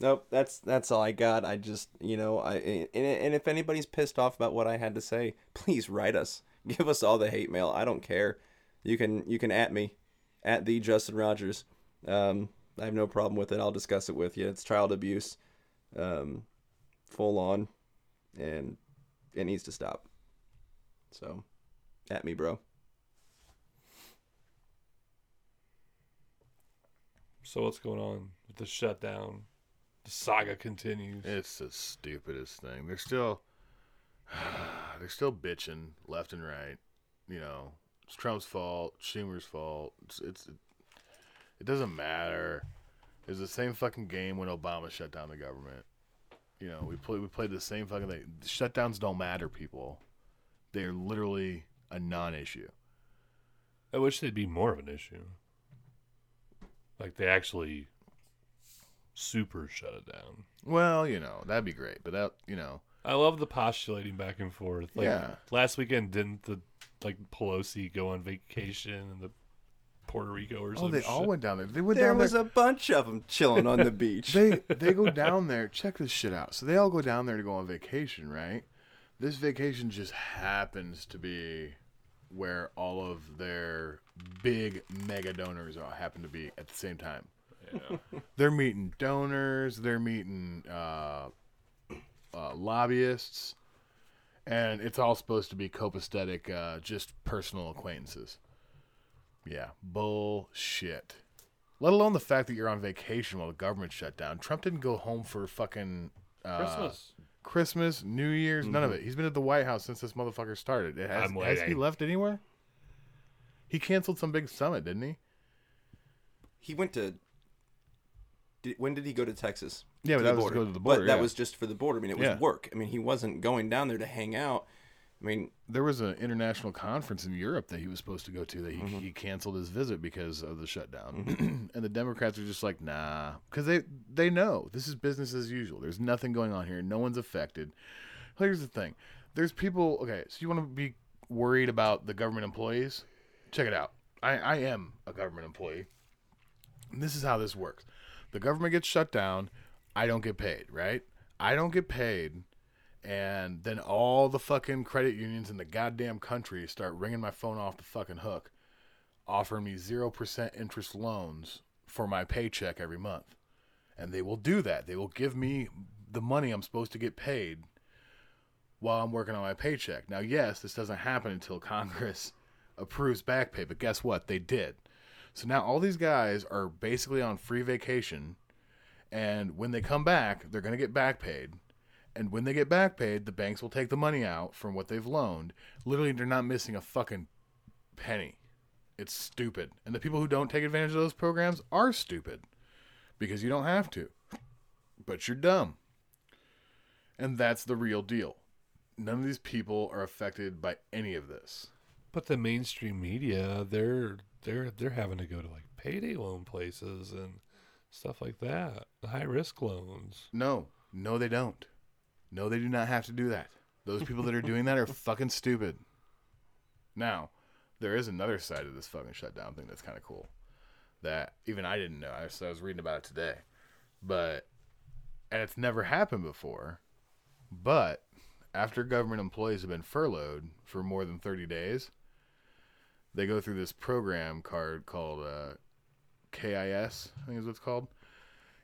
Nope, that's that's all I got. I just, you know, I and, and if anybody's pissed off about what I had to say, please write us. Give us all the hate mail. I don't care. You can you can at me, at the Justin Rogers. Um, I have no problem with it. I'll discuss it with you. It's child abuse, um, full on, and it needs to stop. So, at me, bro. So what's going on with the shutdown? The saga continues. It's the stupidest thing. They're still, they're still bitching left and right. You know, it's Trump's fault, Schumer's fault. It's, it's it doesn't matter. It's the same fucking game when Obama shut down the government. You know, we play we played the same fucking thing. Shutdowns don't matter, people. They're literally a non-issue. I wish they'd be more of an issue. Like they actually super shut it down. Well, you know, that'd be great, but that, you know, I love the postulating back and forth. Like Yeah. last weekend didn't the like Pelosi go on vacation in the Puerto Rico or oh, something? they all went down there. They went There down was there. a bunch of them chilling on the beach. they they go down there. Check this shit out. So they all go down there to go on vacation, right? This vacation just happens to be where all of their big mega donors all happen to be at the same time. they're meeting donors. They're meeting uh, uh, lobbyists, and it's all supposed to be copacetic, uh, just personal acquaintances. Yeah, bullshit. Let alone the fact that you're on vacation while the government shut down. Trump didn't go home for fucking uh, Christmas. Christmas, New Year's, none of it. He's been at the White House since this motherfucker started. It has, I'm has he left anywhere? He canceled some big summit, didn't he? he went to. Did, when did he go to Texas? Yeah, but that was to go to the border, But that was just for the border. I mean, it was Yeah. work. I mean, he wasn't going down there to hang out. I mean, There was an international conference in Europe that he was supposed to go to that he, Mm-hmm. he canceled his visit because of the shutdown. and the Democrats are just like, nah, because they they know this is business as usual. There's nothing going on here. No one's affected. Here's the thing: there's people. Okay, so you want to be worried about the government employees? Check it out. I I am a government employee. And this is how this works. The government gets shut down. I don't get paid, right? I don't get paid. And then all the fucking credit unions in the goddamn country start ringing my phone off the fucking hook, offering me 0% interest loans for my paycheck every month. And they will do that. They will give me the money I'm supposed to get paid while I'm working on my paycheck. Now, yes, this doesn't happen until Congress approves back pay, but guess what? They did. So now all these guys are basically on free vacation, and when they come back, they're going to get back paid. And when they get back paid, the banks will take the money out from what they've loaned. Literally, they're not missing a fucking penny. It's stupid. And the people who don't take advantage of those programs are stupid because you don't have to. But you're dumb. And that's the real deal. None of these people are affected by any of this. But the mainstream media, they're they're they're having to go to like payday loan places and stuff like that, high risk loans. No, no, they don't. No, they do not have to do that. Those people that are doing that are fucking stupid. Now, there is another side of this fucking shutdown thing that's kind of cool. That even I didn't know. I was, I was reading about it today, but and it's never happened before. But after government employees have been furloughed for more than thirty days, they go through this program card called uh, KIS. I think is what it's called,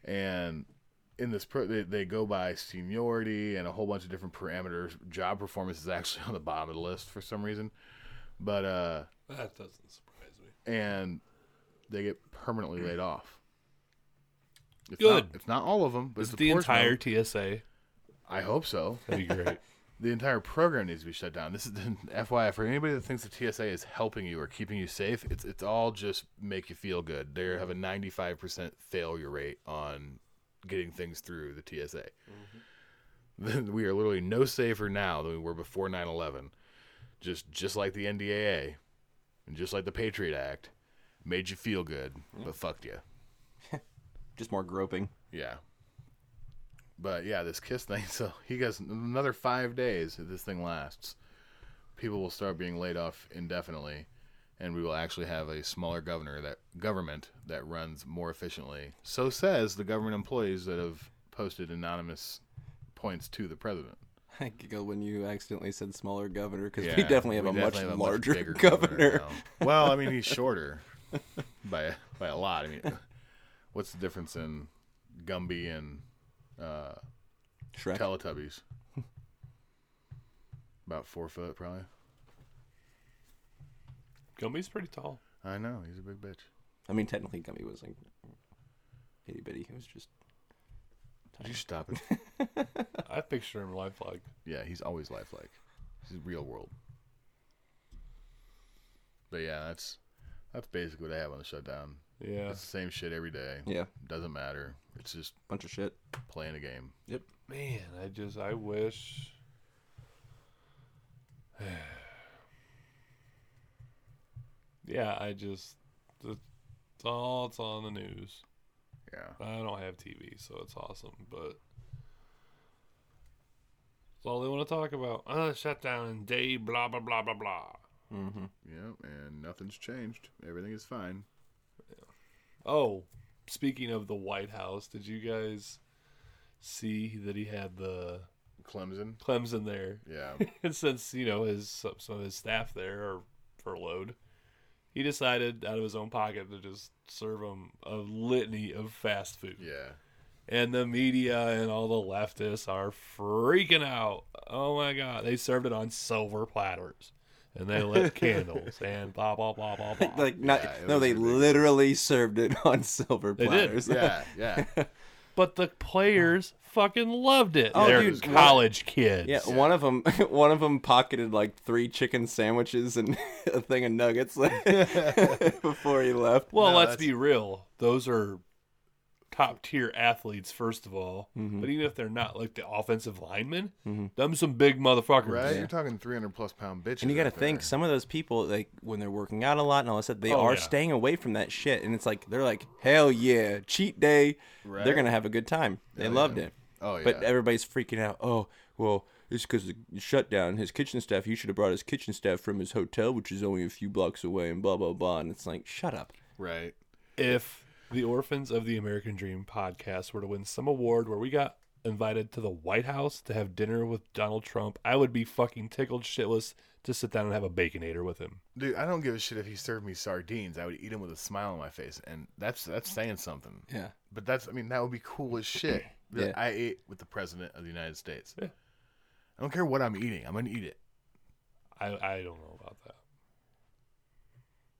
and in this pro, they, they go by seniority and a whole bunch of different parameters. Job performance is actually on the bottom of the list for some reason, but uh, That doesn't surprise me. and they get permanently laid off. It's Good. Not, it's not all of them, but it's it the a portion of entire. TSA? I hope so. That'd be great. the entire program needs to be shut down. This is FYI for anybody that thinks the TSA is helping you or keeping you safe. It's it's all just make you feel good. They have a ninety five percent failure rate on getting things through the TSA. Then mm-hmm. we are literally no safer now than we were before 9-11. Just just like the NDAA and just like the Patriot Act made you feel good, mm-hmm. but fucked you. Just more groping. Yeah. But yeah, this kiss thing. So he goes another five days. If this thing lasts, people will start being laid off indefinitely, and we will actually have a smaller governor that government that runs more efficiently. So says the government employees that have posted anonymous points to the president. I giggle when you accidentally said smaller governor because Yeah, we definitely have we a definitely much have a larger bigger governor. now. well, I mean, he's shorter by by a lot. I mean, what's the difference in Gumby and uh, Shrek. Teletubbies? About four foot, probably. Gumby's pretty tall. I know he's a big bitch. I mean, technically, Gumby was like itty bitty. He was just. Did you stop it? I picture him lifelike. yeah, he's always lifelike. He's real world. But yeah, that's that's basically what I have on the shutdown. Yeah. it's the same shit every day. Yeah. doesn't matter. It's just bunch of shit. Playing a game. Yep. Man, I just I wish. yeah, I just it's all it's on the news. Yeah. I don't have TV, so it's awesome, but it's all they want to talk about. Uh, shutdown and day, blah blah blah blah blah. Mm-hmm. Yep, and nothing's changed. Everything is fine. Oh, speaking of the White House, did you guys see that he had the Clemson? Clemson there. Yeah. and since you know his some some of his staff there are furloughed, he decided out of his own pocket to just serve them a litany of fast food. Yeah. And the media and all the leftists are freaking out. Oh my god! They served it on silver platters, and they lit candles and blah blah blah blah blah. like not Yeah, no, they ridiculous. literally served it on silver They did. platters. Yeah, yeah. But the players fucking loved it. Oh, They're dude, college kids. Yeah, one of them, one of them pocketed like three chicken sandwiches and a thing of nuggets before he left. Well, No, let's that's- be real. Those are top tier athletes, first of all. Mm-hmm. But even if they're not like the offensive linemen, them some big motherfuckers. Right? You're talking 300 plus pound bitches. And you got to think some of those people, like when they're working out a lot and all that stuff, they Oh, are yeah. staying away from that shit. And it's like they're like, hell yeah, cheat day. Right. They're gonna have a good time. They Hell loved yeah. it. Oh, yeah. But everybody's freaking out. Oh, well, it's because the shutdown. His kitchen staff. He should have brought his kitchen staff from his hotel, which is only a few blocks away, and blah blah blah. And it's like, shut up. Right. If the Orphans of the American Dream podcast were to win some award where we got invited to the White House to have dinner with Donald Trump, I would be fucking tickled shitless to sit down and have a baconator with him. Dude, I don't give a shit if he served me sardines. I would eat them with a smile on my face, and that's that's saying something. Yeah. But that's, I mean, that would be cool as shit. that Yeah. I ate with the president of the United States. Yeah. I don't care what I'm eating. I'm gonna eat it. I I don't know about that.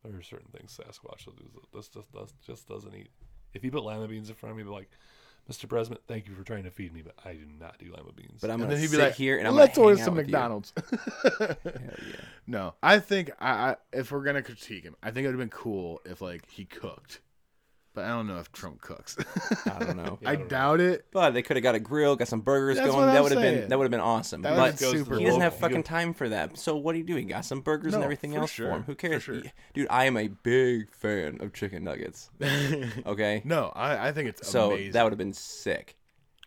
There are certain things Sasquatch will do. This just does just doesn't eat. If you put lima beans in front of me, be like, Mr. President, thank you for trying to feed me, but I do not do lima beans. But I'm And gonna then he'd sit be like, here and I'm "Let's gonna order hang some out with you." McDonald's." yeah. No, I think I, I if we're gonna critique him, I think it would have been cool if like he cooked, But I don't know if Trump cooks. I don't know. I doubt it. But they could have got a grill, got some burgers That's going. that would have been that would have been awesome. That but would've super he doesn't have fucking time for that. So what do you do? He got some burgers and everything for else sure, for him. Who for cares, sure. dude? I am a big fan of chicken nuggets. Okay, No, I, I think it's so amazing. that would have been sick.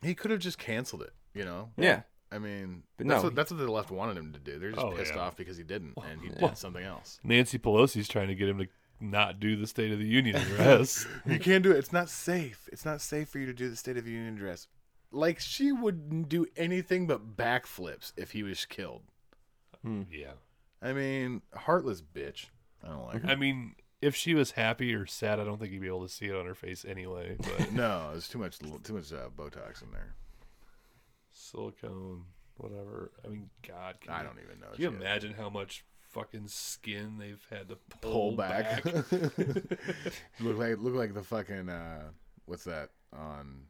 he could have just canceled it. You know. Yeah. I mean, But that's no. what that's what the left wanted him to do. They're just Oh, pissed yeah. off because he didn't, and he Yeah. did something else. Nancy Pelosi's trying to get him to not do the State of the Union address. You can't do it. It's not safe. It's not safe for you to do the State of the Union address. Like she wouldn't do anything but backflips if he was killed. yeah. I mean, heartless bitch. I don't like her. I mean, if she was happy or sad, I don't think you'd be able to see it on her face anyway. But no, there's too much too much uh, Botox in there. silicone, whatever. I mean, God, can I you- don't even know. Can you shit. imagine how much fucking skin they've had to pull, pull back. back? look like look like the fucking uh, what's that on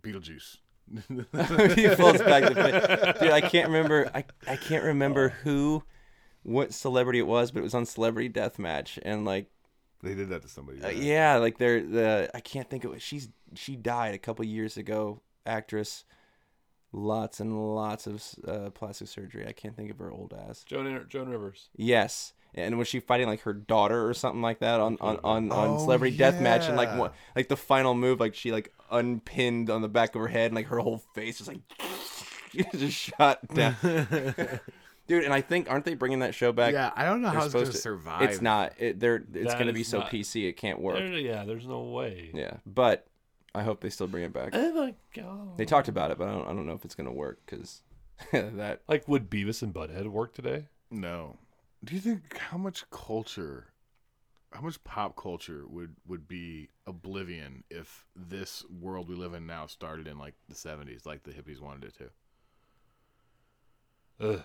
Beetlejuice? he falls back to fa- dude i can't remember I, I can't remember who what celebrity it was but it was on celebrity deathmatch and like They did that to somebody. uh, yeah like they're the i can't think of it she's she died a couple years ago actress lots and lots of uh, plastic surgery. I can't think of her old ass. Joan Joan Rivers. yes. And was she fighting like her daughter or something like that on on on, on Oh, celebrity deathmatch and like what like the final move like she like unpinned on the back of her head and like her whole face was like just shot down. Dude and i think aren't they bringing that show back? Yeah, I don't know They're how it's gonna supposed to- survive. it's not it, they're it's gonna be so not- pc it can't work. There- yeah, there's no way. yeah but i hope they still bring it back Oh my god. they talked about it but i don't, I don't know if it's gonna work because that Like, would Beavis and Butthead work today? No. Do you think how much culture, how much pop culture would would be oblivion if this world we live in now started in like the seventies, like the hippies wanted it to? Ugh.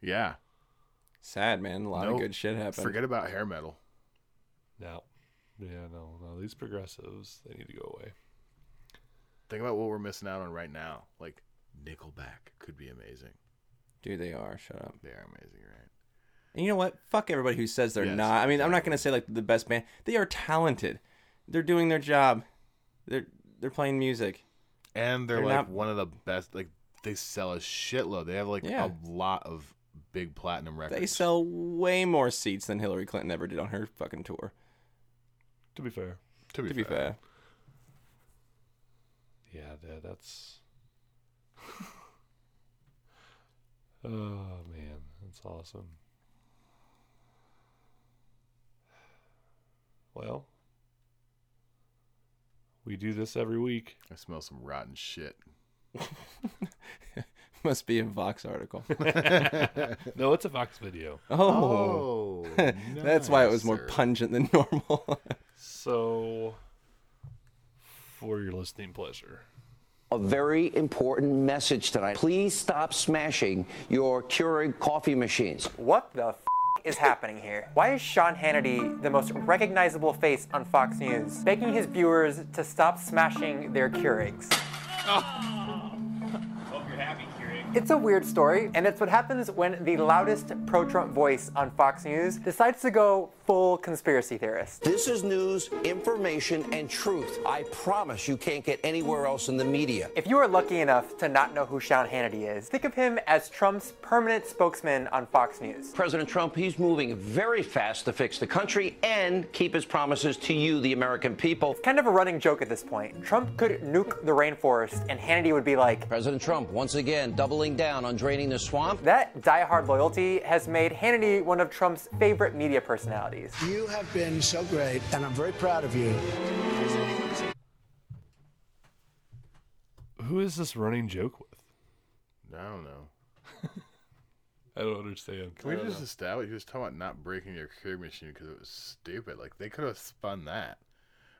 Yeah. sad man a lot No, of good shit happened Forget about hair metal. No. Yeah, no, no. These progressives, they need to go away. Think about what we're missing out on right now. Like Nickelback could be amazing. dude they are shut up They are amazing, right? And you know what? Fuck everybody who says they're Yes, not. I mean, I'm not gonna say like the best band. They are talented. They're doing their job. They're they're playing music. And they're, They're like not- one of the best. Like they sell a shitload. They have like Yeah. a lot of big platinum records. They sell way more seats than Hillary Clinton ever did on her fucking tour. To be fair. To be, To be fair. Fair, Yeah, that, that's. oh, man. That's awesome. Well, we do this every week. I smell some rotten shit. must be a Vox article. no, it's a Vox video. Oh, Oh, that's why it was more nicer. pungent than normal. So, for your listening pleasure. A very important message tonight. Please stop smashing your Keurig coffee machines. What the f- is happening here? Why is Sean Hannity the most recognizable face on Fox News, begging his viewers to stop smashing their Keurigs? It's a weird story, and it's what happens when the loudest pro Trump voice on Fox News decides to go full conspiracy theorist. This is news, information, and truth. I promise you can't get anywhere else in the media. If you are lucky enough to not know who Sean Hannity is, think of him as Trump's permanent spokesman on Fox News. President Trump, he's moving very fast to fix the country and keep his promises to you, the American people. It's kind of a running joke at this point. Trump could nuke the rainforest, and Hannity would be like, President Trump, once again, doubling down on draining the swamp. That diehard loyalty has made Hannity one of Trump's favorite media personalities. You have been so great, and I'm very proud of you. Who is this running joke with? I don't know. I don't understand. Can we just know. establish he was talking about not breaking your Keurig machine because it was stupid? Like they could have spun that.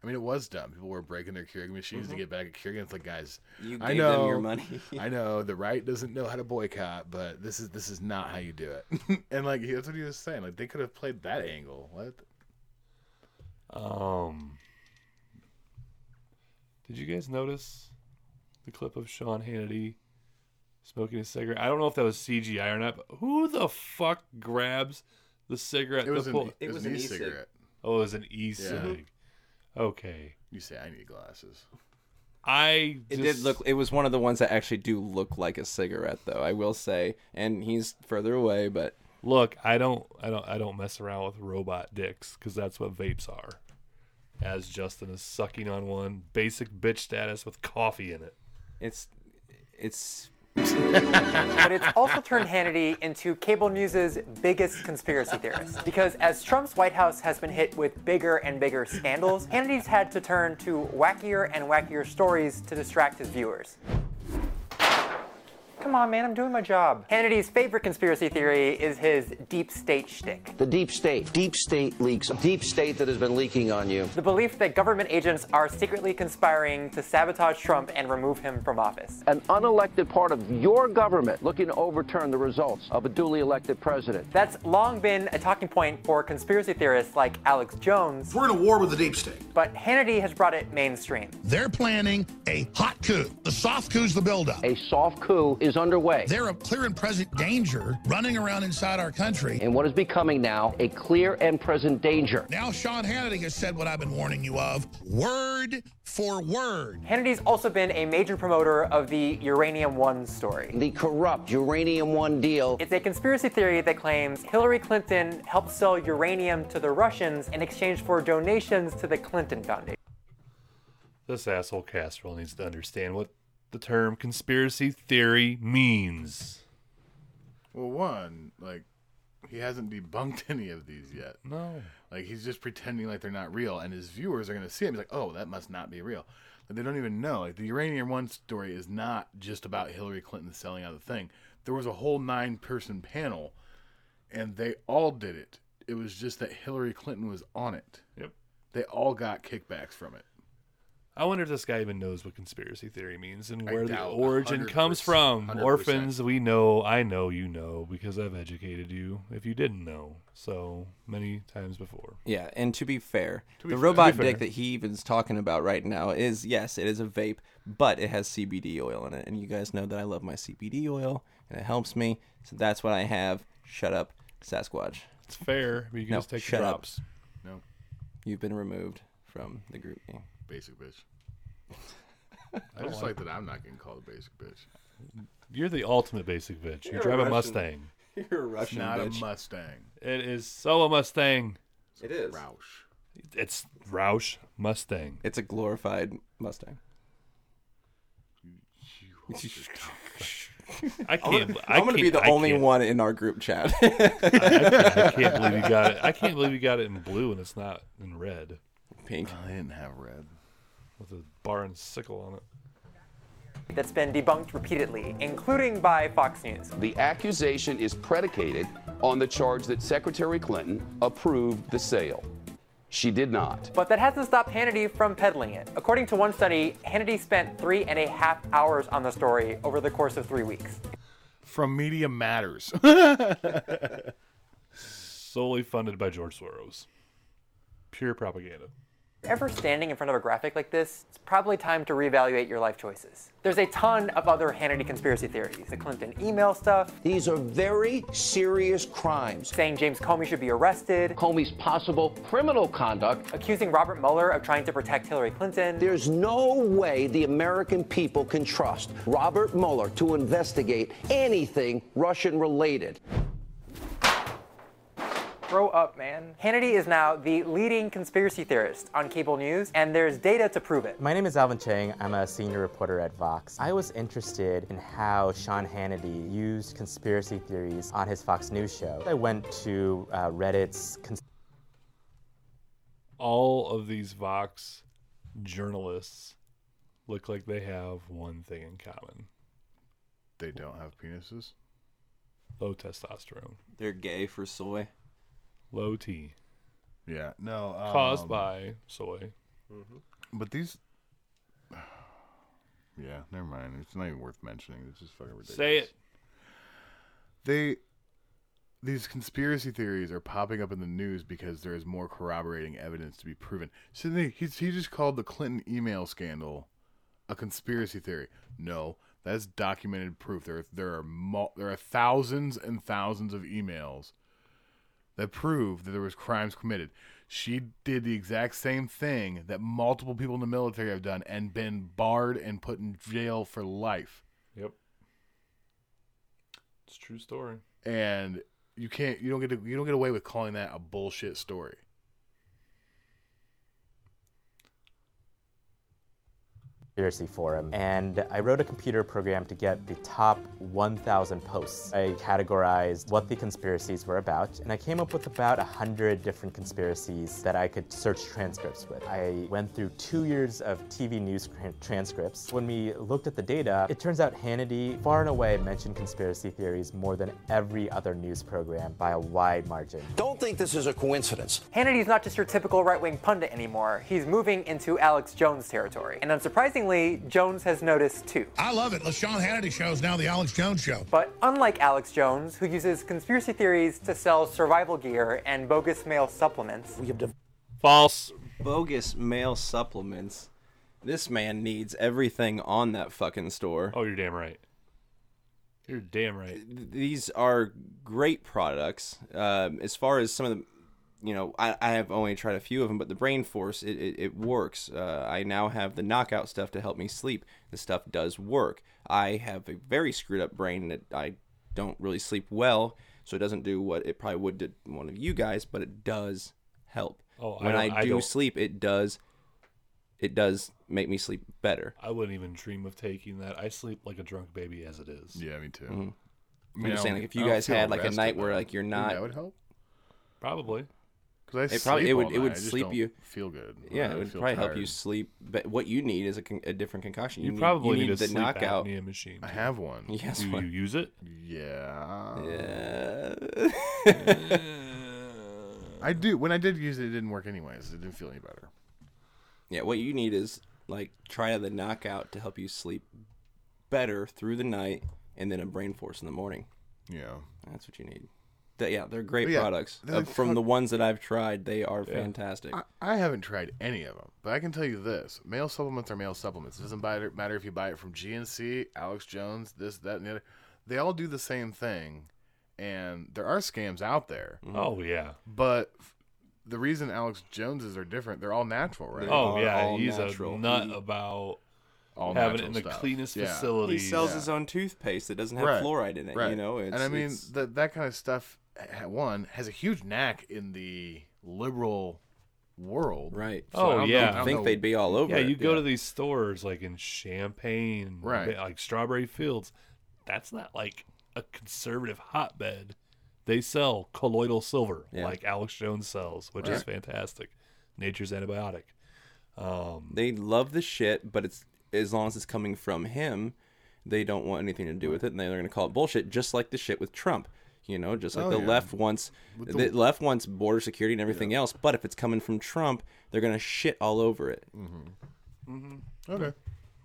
I mean, it was dumb. People were breaking their Keurig machines Mhm. to get back at Keurig. It's like, guys, You I know them your money. I know the right doesn't know how to boycott, but this is this is not how you do it. and like that's what he was saying. Like they could have played that angle. What? Um, did you guys notice the clip of Sean Hannity smoking a cigarette? I don't know if that was CGI or not, but who the fuck grabs the cigarette? It was to an pull- e- it It was was an an e-cig. e-cigarette. Oh, it was an e-cig. Okay. You say I need glasses. I It did look. It was one of the ones that actually do look like a cigarette, though. I will say, and he's further away, but look. I don't. I don't. I don't mess around with robot dicks because that's what vapes are. As Justin is sucking on one, basic bitch status with coffee in it. it's it's but it's also turned Hannity into cable news's biggest conspiracy theorist. Because as Trump's White House has been hit with bigger and bigger scandals, Hannity's had to turn to wackier and wackier stories to distract his viewers. Come on, man, I'm doing my job. Hannity's favorite conspiracy theory is his deep state shtick. The deep state. Deep state leaks. Deep state that has been leaking on you. The belief that government agents are secretly conspiring to sabotage Trump and remove him from office. An unelected part of your government looking to overturn the results of a duly elected president. That's long been a talking point for conspiracy theorists like Alex Jones. We're in a war with the deep state. But Hannity has brought it mainstream. They're planning a hot coup. The soft coup's the buildup. A soft coup is underway. They're a clear and present danger running around inside our country. And what is becoming now a clear and present danger. Now Sean Hannity has said what I've been warning you of, word for word. Hannity's also been a major promoter of the Uranium One story. The corrupt Uranium One deal. It's a conspiracy theory that claims Hillary Clinton helped sell uranium to the Russians in exchange for donations to the Clinton Foundation. This asshole Castrol needs to understand what the term conspiracy theory means. Well, one, like, he hasn't debunked any of these yet. No. Like, he's just pretending like they're not real, and his viewers are going to see it He's like, oh, that must not be real. Like, they don't even know. Like, the Uranium One story is not just about Hillary Clinton selling out the thing. There was a whole nine person panel, and they all did it. It was just that Hillary Clinton was on it. Yep. They all got kickbacks from it. I wonder if this guy even knows what conspiracy theory means and where the origin comes from. 100%. Orphans, we know, I know you know because I've educated you if you didn't know so many times before. Yeah, and to be fair, To be the fair. robot To dick that he even's talking about right now is yes, it is a vape, but it has CBD oil in it, and you guys know that I love my CBD oil, and it helps me. So that's what I have. Shut up, Sasquatch. It's fair, but you can no, just take the shut drops. Up. No. You've been removed from the group game. Basic bitch. I I just like- like that I'm not getting called a basic bitch. You're the ultimate basic bitch. You You're a drive a Russian- Mustang. You're a It's Russian not bitch. a Mustang. It is so a Mustang. It is. Roush. It's Roush Mustang. It's a glorified Mustang. I can't. I'm I gonna be can't- the I only can't- one in our group chat. I, I can't believe you got it. I can't believe you got it in blue and it's not in red Pink. I didn't have red. with a bar and sickle on it. That's been debunked repeatedly, including by Fox News. The accusation is predicated on the charge that Secretary Clinton approved the sale. She did not. But that hasn't stopped Hannity from peddling it. According to one study, Hannity spent three and a half hours on the story over the course of three weeks. From Media Matters. Solely funded by George Soros. Pure propaganda. Ever standing in front of a graphic like this, it's probably time to reevaluate your life choices. There's a ton of other Hannity conspiracy theories. The Clinton email stuff, These are very serious crimes. saying James Comey should be arrested, Comey's possible criminal conduct. accusing Robert Mueller of trying to protect Hillary Clinton. There's no way the American people can trust Robert Mueller to investigate anything Russian related. Grow up, man. Hannity is now the leading conspiracy theorist on cable news, and there's data to prove it. My name is Alvin Chang. I'm a senior reporter at Vox. I was interested in how Sean Hannity used conspiracy theories on his Fox News show. I went to uh, Reddit's cons- All of these Vox journalists look like they have one thing in common They don't have penises. low testosterone, They're gay for soy. Low T, Yeah. No. Um, caused by soy. But these. Yeah, never mind. It's not even worth mentioning. It's just fucking ridiculous. Say it. They. These conspiracy theories are popping up in the news because there is more corroborating evidence to be proven. So they, he's, he just called the Clinton email scandal a conspiracy theory. No, that's documented proof. There, there are mul- there are thousands and thousands of emails that prove that there was crimes committed. She did the exact same thing that multiple people in the military have done and been barred and put in jail for life. Yep. It's a true story. And you can't you don't get to, you don't get away with calling that a bullshit story. Conspiracy forum and I wrote a computer program to get the top 1,000 posts. I categorized what the conspiracies were about and I came up with about 100 different conspiracies that I could search transcripts with. I went through two years of TV news transcripts. When we looked at the data, it turns out Hannity far and away mentioned conspiracy theories more than every other news program by a wide margin. Don't think this is a coincidence. Hannity's not just your typical right wing pundit anymore. He's moving into Alex Jones territory. And unsurprisingly, Jones has noticed too. I love it. The Sean Hannity show is now the Alex Jones show. But unlike Alex Jones, who uses conspiracy theories to sell survival gear and bogus male supplements, we have False. Bogus male supplements. This man needs everything on that fucking store. Oh, you're damn right. You're damn right. These are great products. Um, as far as some of the, you know, I, I have only tried a few of them, but the Brain Force, it, it, it works. Uh, I now have the knockout stuff to help me sleep. The stuff does work. I have a very screwed up brain that I don't really sleep well, so it doesn't do what it probably would to one of you guys, but it does help. Oh, when I, don't- I do don't- sleep, it does. It does make me sleep better. I wouldn't even dream of taking that. I sleep like a drunk baby as it is. Yeah, me too. Mhm. I I'm just saying, like, if you guys had like a night where like you're not, that would help. Probably. Because I it probably it would all it would night, I just sleep you feel good. Yeah, it would feel probably help you sleep. But what you need is a, con- a different concoction. You, need, probably you need, need, a the sleep knockout. apnea machine. I have one. Yes, Do one. you use it? Yeah. Yeah. I do. When I did use it, it didn't work anyways. It didn't feel any better. Yeah, what you need is like try the knockout to help you sleep better through the night, and then a brain force in the morning. Yeah. That's what you need. That, yeah, they're great yeah, products. they're Uh, like from the ones that I've tried, they are fantastic. I, I haven't tried any of them, but I can tell you this: male supplements are male supplements. It doesn't matter, matter if you buy it from GNC, Alex Jones, this, that, and the other. They all do the same thing, and there are scams out there. Oh yeah. But the reason Alex Joneses are different, they're all natural, right? Oh yeah, all he's natural. a nut about All having it natural in the stuff. cleanest Yeah. facilities. he sells yeah. his own toothpaste that doesn't have Right, fluoride in it. right. You know, it's, and I mean it's- that that kind of stuff. Ha- One has a huge knack in the liberal world, right. So I Oh, don't know- yeah. I think know- they'd be all over Yeah, it. you go to these stores like in Champaign, Right. Like Strawberry Fields. That's not like a conservative hotbed. They sell colloidal silver, Yeah. like Alex Jones sells, which is fantastic. Nature's antibiotic. Um, they love the shit, but it's as long as it's coming from him, they don't want anything to do with it, and they're going to call it bullshit, just like the shit with Trump. You know, just like Oh, the yeah. left wants the, the- left wants border security and everything else, but if it's coming from Trump, they're going to shit all over it. Mm-hmm. Mm-hmm. Mm-hmm. Okay.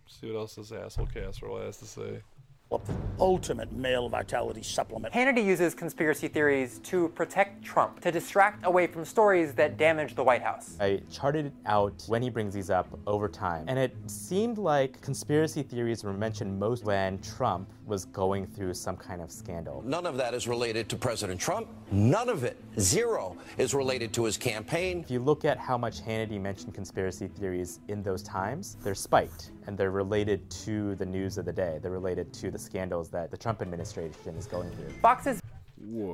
see what else this asshole casserole has to say. What the ultimate male vitality supplement. Hannity uses conspiracy theories to protect Trump, to distract away from stories that damage the White House. I charted out when he brings these up over time, and it seemed like conspiracy theories were mentioned most when Trump was going through some kind of scandal. None of that is related to President Trump. None of it, zero, is related to his campaign. If you look at how much Hannity mentioned conspiracy theories in those times, they're spiked and they're related to the news of the day. They're related to the scandals that the Trump administration is going through. Fox's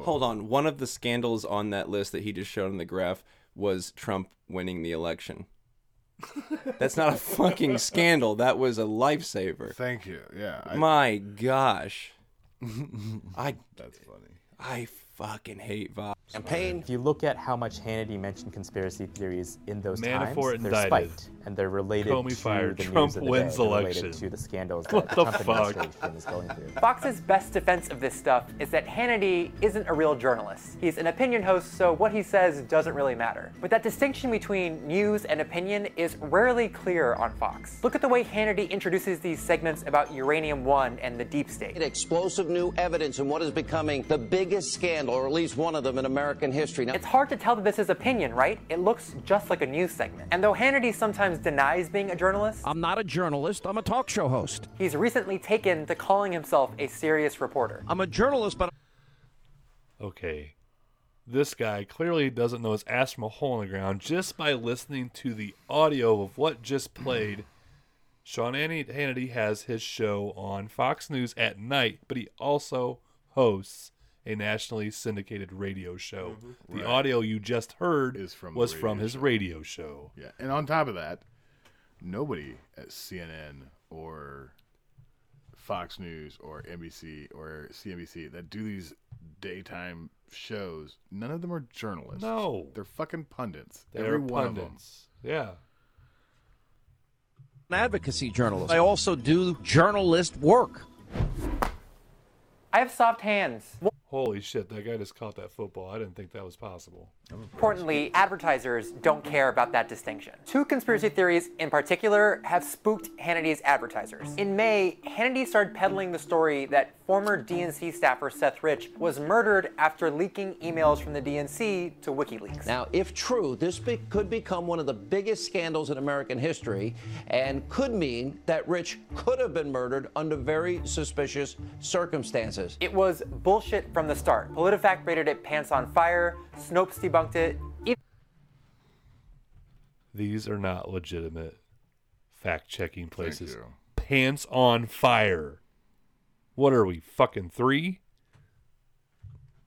Hold on, one of the scandals on that list that he just showed in the graph was Trump winning the election. That's not a fucking scandal. That was a lifesaver. Thank you. Yeah. I, My gosh. I that's funny. I fucking hate Vox. Campaign. If you look at how much Hannity mentioned conspiracy theories in those Manafort times, they're indicted. spiked and they're related Comey to fired. the Trump news of the wins day. They're election. related to the scandals that What the, the Trump fuck? administration is going through. Fox's best defense of this stuff is that Hannity isn't a real journalist. He's an opinion host, so what he says doesn't really matter. But that distinction between news and opinion is rarely clear on Fox. Look at the way Hannity introduces these segments about Uranium One and the deep state. Explosive new evidence in what is becoming the biggest scandal, or at least one of them in American history. Now, It's hard to tell that this is opinion, right? It looks just like a news segment. And though Hannity sometimes denies being a journalist, I'm not a journalist, I'm a talk show host. he's recently taken to calling himself a serious reporter. I'm a journalist, but Okay, This guy clearly doesn't know his ass from a hole in the ground just by listening to the audio of what just played. Sean Hannity has his show on Fox News at night, but he also hosts a nationally syndicated radio show. Mm-hmm. The Right. audio you just heard Is from the was from radio his show. radio show. Yeah, and on top of that, nobody at CNN or Fox News or NBC or CNBC that do these daytime shows, none of them are journalists. No. they're fucking pundits. They're Every one of them. pundits. Yeah. An advocacy journalist. I also do journalist work. I have soft hands. Holy shit, that guy just caught that football. I didn't think that was possible. Importantly, advertisers don't care about that distinction. Two conspiracy theories in particular have spooked Hannity's advertisers. In May, Hannity started peddling the story that former DNC staffer Seth Rich was murdered after leaking emails from the DNC to WikiLeaks. Now, if true, this be- could become one of the biggest scandals in American history and could mean that Rich could have been murdered under very suspicious circumstances. It was bullshit from the start. PolitiFact rated it pants on fire, Snopes debunked it. Even These are not legitimate fact checking places. Pants on fire. What are we, fucking three?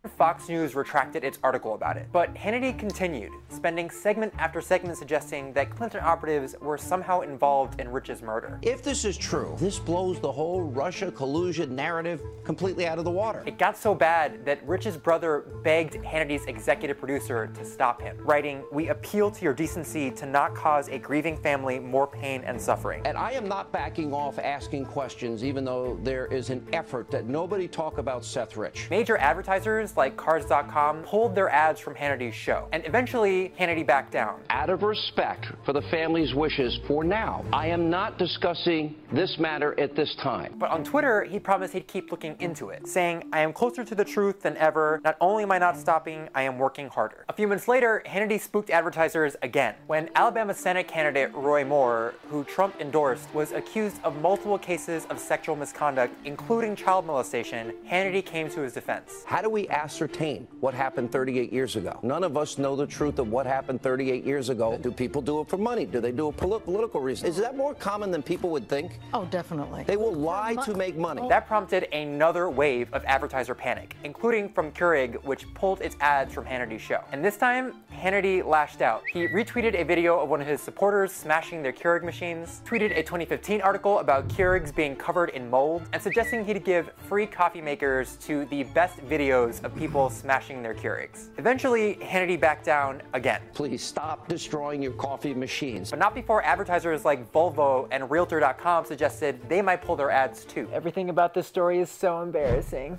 Fox News retracted its article about it. But Hannity continued, spending segment after segment suggesting that Clinton operatives were somehow involved in Rich's murder. If this is true, this blows the whole Russia collusion narrative completely out of the water. It got so bad that Rich's brother begged Hannity's executive producer to stop him, writing, We appeal to your decency to not cause a grieving family more pain and suffering. And I am not backing off asking questions, even though there is an effort that nobody talk about Seth Rich. Major advertisers like Cars.com pulled their ads from Hannity's show, and eventually Hannity backed down. Out of respect for the family's wishes for now, I am not discussing this matter at this time. But on Twitter, he promised he'd keep looking into it, saying, I am closer to the truth than ever. Not only am I not stopping, I am working harder. A few months later, Hannity spooked advertisers again when Alabama Senate candidate Roy Moore, who Trump endorsed, was accused of multiple cases of sexual misconduct, including child molestation. Hannity came to his defense. How do we ascertain what happened 38 years ago? None of us know the truth of what happened 38 years ago. Do people do it for money? Do they do it for political reasons? Is that more common than people would think? Oh, definitely. They will lie to make money. That prompted another wave of advertiser panic, including from Keurig, which pulled its ads from Hannity's show. And this time, Hannity lashed out. He retweeted a video of one of his supporters smashing their Keurig machines, tweeted a 2015 article about Keurigs being covered in mold, and suggesting he'd give free coffee makers to the best videos of people smashing their Keurigs. Eventually, Hannity backed down again. Please stop destroying your coffee machines. But not before advertisers like Volvo and Realtor.com suggested they might pull their ads too. Everything about this story is so embarrassing.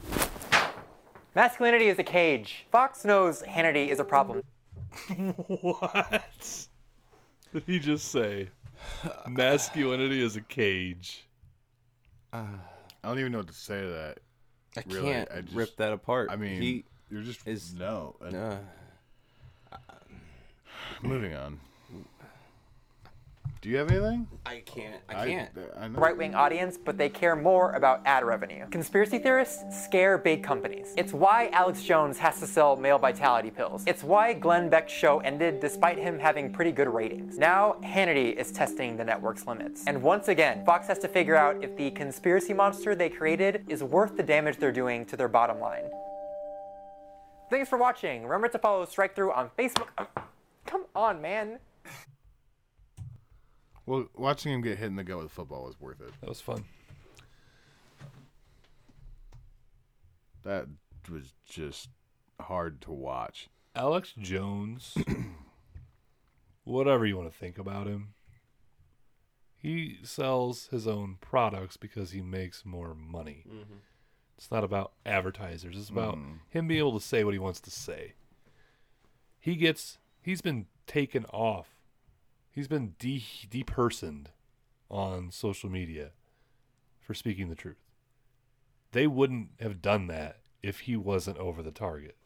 Masculinity is a cage. Fox knows Hannity is a problem. what? Did he just say? Masculinity is a cage. I don't even know what to say to that. I really. can't I just- rip that apart. I mean, he you're just is no. Uh, Moving on. Do you have anything? I can't. I can't. I, know. Right wing audience, but they care more about ad revenue. Conspiracy theorists scare big companies. It's why Alex Jones has to sell male vitality pills. It's why Glenn Beck's show ended despite him having pretty good ratings. Now, Hannity is testing the network's limits. And once again, Fox has to figure out if the conspiracy monster they created is worth the damage they're doing to their bottom line. Thanks for watching. Remember to follow Strikethrough on Facebook. Come on, man. Well, watching him get hit in the gut with football was worth it. That was fun. That was just hard to watch. Alex Jones, whatever you want to think about him, he sells his own products because he makes more money. Mhm. It's not about advertisers. It's about Mm. him being able to say what he wants to say. He gets he's been taken off. He's been de depersoned on social media for speaking the truth. They wouldn't have done that if he wasn't over the target.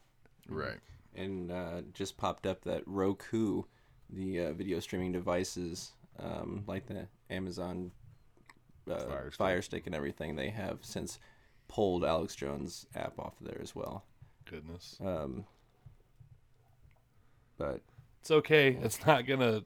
Right. And uh, just popped up that Roku, the uh, video streaming devices, um, like the Amazon uh, Fire Fire, Stick. Stick and everything, they have since pulled Alex Jones' app off there as well. Goodness. Um, But It's okay. It's not gonna.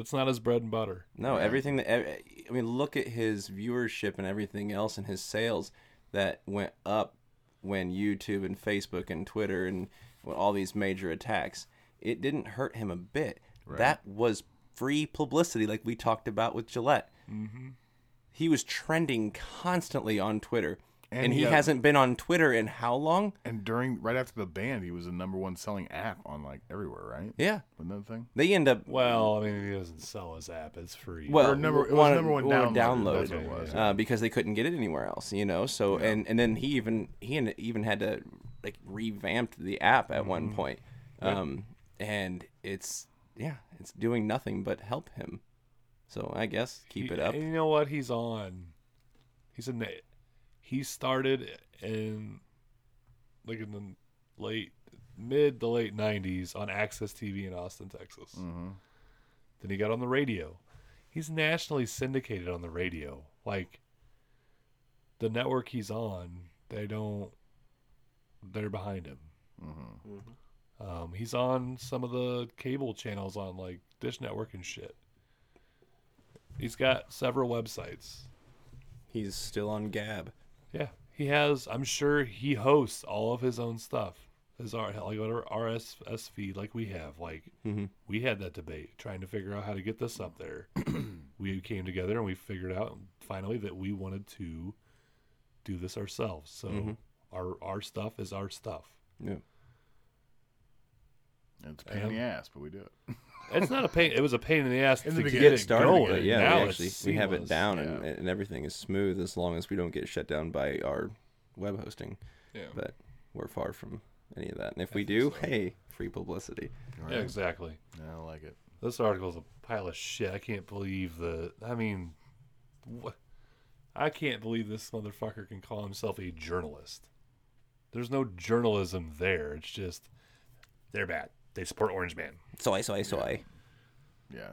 It's not his bread and butter. No, everything that I mean, look at his viewership and everything else, and his sales that went up when YouTube and Facebook and Twitter and all these major attacks. It didn't hurt him a bit. That was free publicity, like we talked about with Gillette. Mhm. He was trending constantly on Twitter, and, And he he had- hasn't been on Twitter in how long? And during right after the band, he was the number one selling app on like everywhere, right? Yeah. Wasn't thing? They end up Well, I mean, he doesn't sell his app. It's free. well, Or number- it was one- number one one download, download, that's what it was, uh, because they couldn't get it anywhere else, you know. So and and then he even he en- even had to like revamped the app at one Mhm. point, Yeah. um, and it's yeah, it's doing nothing but help him. So I guess keep He- it up. You know what? He's on. He's in. The, he started in like in the late, mid to late '90s on Access TV in Austin, Texas. Mm-hmm. Then he got on the radio. He's nationally syndicated on the radio. Like the network he's on, they don't. They're behind him. Mm-hmm. Um, he's on some of the cable channels on like Dish Network and shit. He's got several websites. He's still on Gab. Yeah, he has. I'm sure he hosts all of his own stuff. His R like our RSS feed, like we have. Like Mhm. we had that debate, trying to figure out how to get this up there. we came together and we figured out finally that we wanted to do this ourselves. So Mhm. our our stuff is our stuff. Yeah. It's a pain in the ass, but we do it. It's not a pain. It was a pain in the ass In to the get it started, going. but yeah, now we actually we have it seamless. down and, and everything is smooth as long as we don't get shut down by our web hosting. Yeah. But we're far from any of that. And if we do, hey, free publicity. Yeah, exactly. Yeah, I like it. This article is a pile of shit. I can't believe the. I mean, what? I can't believe this motherfucker can call himself a journalist. There's no journalism there. It's just they're bad. They support Orange Man. Soy, soy, soy. Yeah.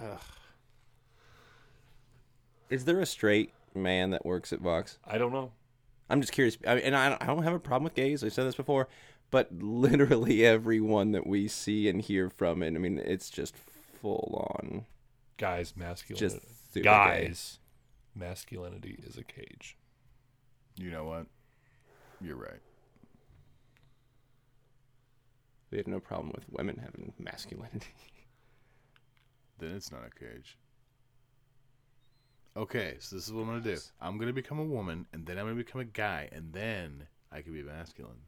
Ugh. Is there a straight man that works at Vox? I don't know. I'm just curious. I mean, and I don't, I don't have a problem with gays. I've said this before, but literally everyone that we see and hear from, and I mean, it's just full on Guys, masculinity. Just super guys, masculinity is a cage. You know what? You're right. We have no problem with women having masculinity. Then it's not a cage. Okay, so this is what I'm gonna do. I'm gonna become a woman, and then I'm gonna become a guy, and then I can be masculine.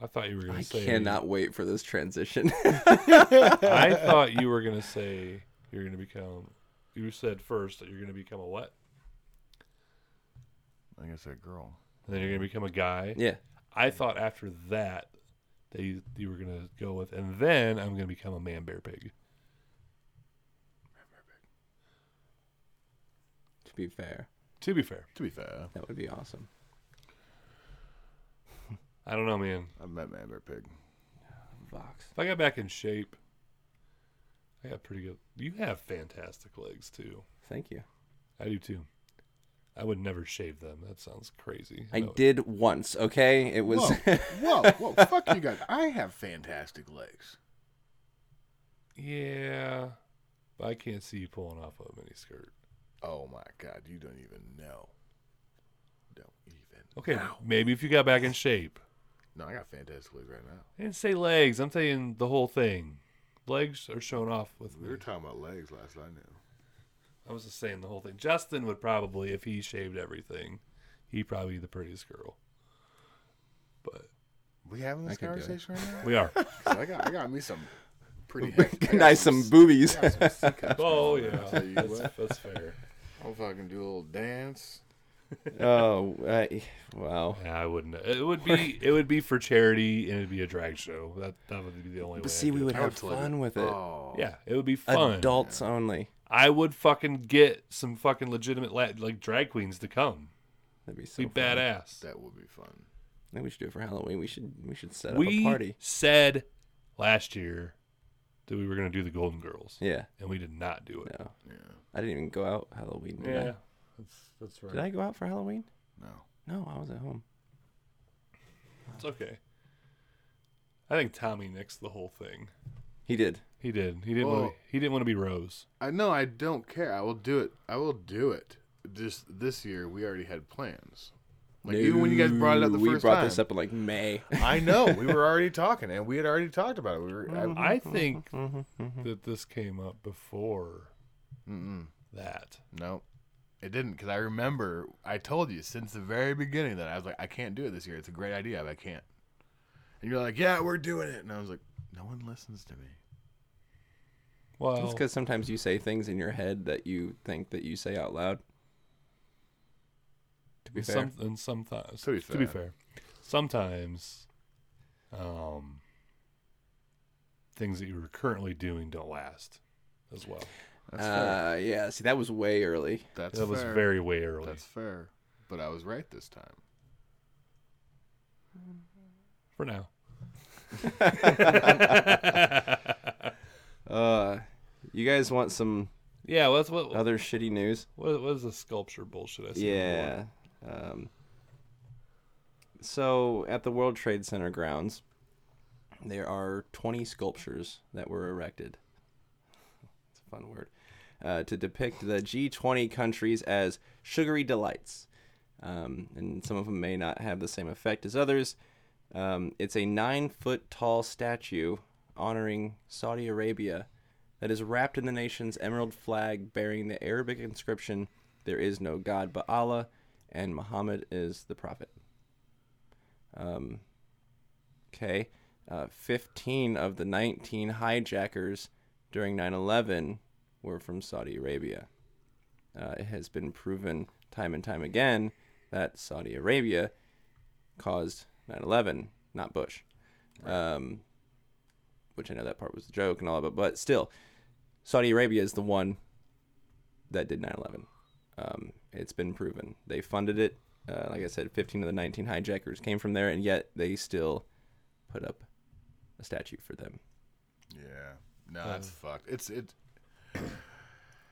I thought you were gonna I say. cannot wait for this transition. I thought you were gonna say you're gonna become. You said first that you're gonna become a what? I guess a girl. And then you're gonna become a guy. Yeah. I thought after that that you, you were gonna go with, and then I'm gonna become a man bear pig. to be fair, To be fair, To be fair, that would be awesome. I don't know, man. I've met Man Bear Pig. Vox. If I got back in shape, I got pretty good. You have fantastic legs too. Thank you. I do too. I would never shave them. That sounds crazy. I No. did once. Okay, it was. Whoa, whoa, whoa! Fuck you guys. I have fantastic legs. Yeah, but I can't see you pulling off a mini skirt. Oh my god, you don't even know. Don't even. Okay, know. maybe if you got back in shape. No, I got fantastic legs right now. I didn't say legs. I'm saying the whole thing. Legs are shown off with We me. were talking about legs last I knew. I was just saying the whole thing. Justin would probably, if he shaved everything, he'd probably be the prettiest girl. But We having this I could do it. conversation right now? we are. 'Cause I got, I got me some pretty. I got nice some boobies. I got some sick ass Oh girls, yeah, I'll tell you that's, what. that's fair. I'll fucking do a little dance. oh, I, wow. Yeah, I wouldn't. It would be it would be for charity and it'd be a drag show. That that would be the only way. But I'd see, do we it. would I have would totally- fun with it. Oh. Yeah, it would be fun. Adults only. I would fucking get some fucking legitimate la- like drag queens to come. That'd be so Be fun. badass. That would be fun. Maybe we should do it for Halloween. We should we should set up we a party. said last year that we were going to do the Golden Girls. Yeah. and we did not do it. No, Yeah. I didn't even go out Halloween. Did Yeah, that's that's I? right. Did I go out for Halloween? No. No, I was at home. It's okay. I think Tommy nixed the whole thing. He did. He did. He didn't. Well- want to, he didn't want to be Rose. I know I don't care. I will do it. I will do it. Just this year, we already had plans. Like even when you guys brought it up the we first brought time, this up in like May. I know we were already talking, and we had already talked about it. We were. I, I think mm-hmm. Mm-hmm. Mm-hmm. that this came up before Mm-mm. that. No, it didn't because I remember I told you since the very beginning that I was like, I can't do it this year. It's a great idea, but I can't. And you're like, Yeah, we're doing it, and I was like, No one listens to me. Well, It's because sometimes you say things in your head that you think that you say out loud. To be fair, some, and sometimes To be to be fair. fair, sometimes, um, things that you're currently doing don't last as well. That's fair. uh, yeah. See, that was way early. That's that was very way early. That's fair, but I was right this time. For now. uh, you guys want some Yeah, well, that's what other shitty news? What, what is the sculpture bullshit I said Yeah. Um, so at the World Trade Center grounds, there are 20 sculptures that were erected. It's a fun word. Uh, to depict the G20 countries as sugary delights. Um, and some of them may not have the same effect as others. Um, it's a nine foot tall statue honoring Saudi Arabia that is wrapped in the nation's emerald flag bearing the Arabic inscription, There is no God but Allah, and Muhammad is the Prophet. Um, okay. Uh, 15 of the 19 hijackers during 9 11 were from Saudi Arabia. Uh, it has been proven time and time again that Saudi Arabia caused 9 11, not Bush. Um, which I know that part was a joke and all of it, but still, Saudi Arabia is the one that did 9 11. Um, it's been proven. They funded it. Uh, like I said, 15 of the 19 hijackers came from there, and yet they still put up a statue for them. Yeah, no, that's fucked. It's it.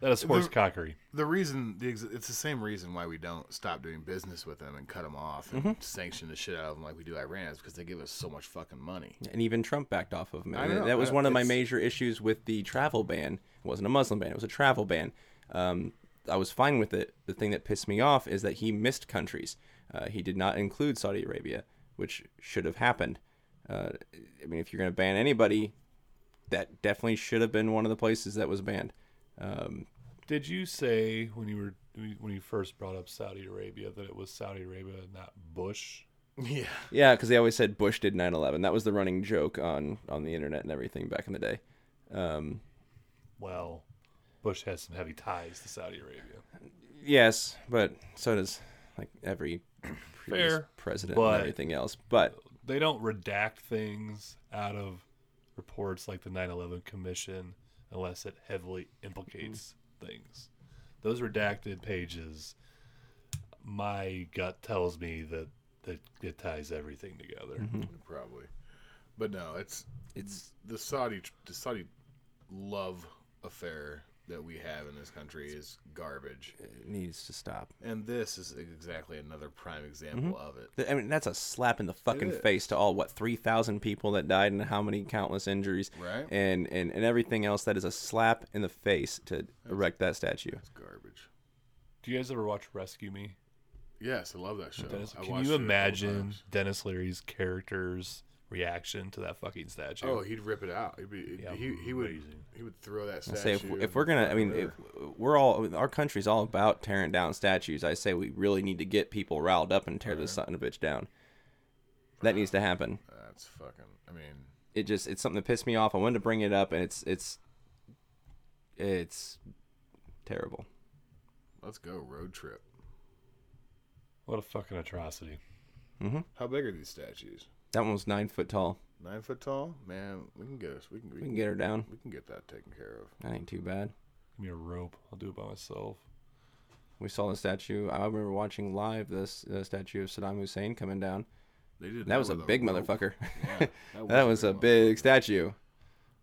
That is horse the- cockery. The reason the ex- it's the same reason why we don't stop doing business with them and cut them off and Mhm. sanction the shit out of them like we do Iran is because they give us so much fucking money. And even Trump backed off of them. I know, that was one of my major issues with the travel ban. It wasn't a Muslim ban; it was a travel ban. Um, I was fine with it. The thing that pissed me off is that he missed countries. Uh, he did not include Saudi Arabia, which should have happened. Uh, I mean, if you're going to ban anybody, that definitely should have been one of the places that was banned. Um, Did you say when you were when you first brought up Saudi Arabia that it was Saudi Arabia, and not Bush? Yeah. Yeah, because they always said Bush did 9/11. That was the running joke on on the internet and everything back in the day. Um, Well, Bush has some heavy ties to Saudi Arabia. yes, but so does like every previous Fair, president but and everything else. But they don't redact things out of reports like the 9/11 Commission unless it heavily implicates things. Those redacted pages, my gut tells me that that it ties everything together. Mm-hmm. Probably, but no, it's it's the Saudi the Saudi love affair that we have in this country is garbage. It needs to stop. And this is exactly another prime example mm-hmm. of it. I mean, that's a slap in the fucking face to all what three thousand people that died and how many countless injuries, Right. And and and everything else. That is a slap in the face to erect that statue. It's garbage. Do you guys ever watch Rescue Me? Yes, I love that show. Denis, can you it a couple imagine. Denis Leary's character's reaction to that fucking statue? Oh, he'd rip it out. He'd be, Yeah, he, he would amazing. he would throw that statue. I say if, if we're gonna, I mean, if we're all our country's all about tearing down statues. I say we really need to get people riled up and tear this son of a bitch down. That needs to happen. that's fucking. I mean, It just it's something that pissed me off. I wanted to bring it up, and it's it's it's terrible. let's go road trip. What a fucking atrocity. Mm-hmm. How big are these statues? That one was nine foot tall. Nine foot tall, man. We can get us. We can. We, We can get her down. We can get that taken care of. That ain't too bad. Give me a rope. I'll do it by myself. We saw the statue. I remember watching live this uh, statue of Saddam Hussein coming down. They did That, that was a big rope. motherfucker. Yeah, that that was, was a a big big statue.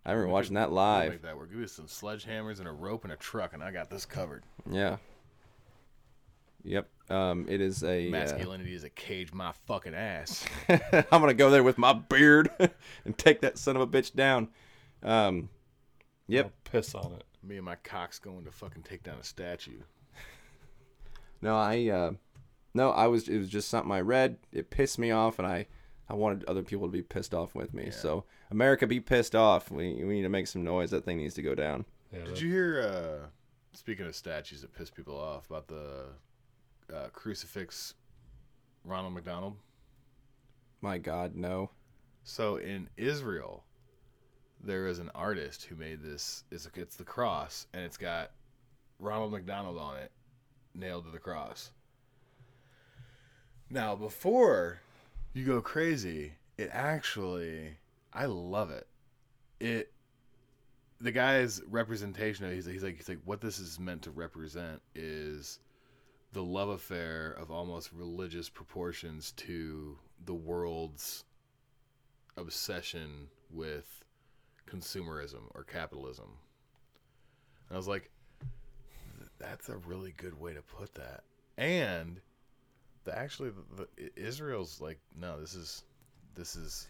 I remember We watching could- that live. Make that work. Give me some sledgehammers and a rope and a truck, and I got this covered. Yeah. Yep. Um, it is a uh, Masculinity is a cage my fucking ass. I'm gonna go there with my beard and take that son of a bitch down. Um, yep. piss on it. Me and my cock's going to fucking take down a statue. No, I uh, no, I was. It was just something I read. It pissed me off, and I I wanted other people to be pissed off with me. So America, be pissed off. We we need to make some noise. That thing needs to go down. Yeah, Did you hear? uh Speaking of statues that piss people off, about the uh, crucifix, Ronald McDonald. My God, no. So in Israel, there is an artist who made this. It's it's the cross, and it's got Ronald McDonald on it, nailed to the cross. Now, before you go crazy, it actually, I love it. It, the guy's representation of he's, he's like, he's like, what this is meant to represent is the love affair of almost religious proportions to the world's obsession with consumerism or capitalism. And I was like, that's a really good way to put that. And the actually the, the Israel's like, no, this is this is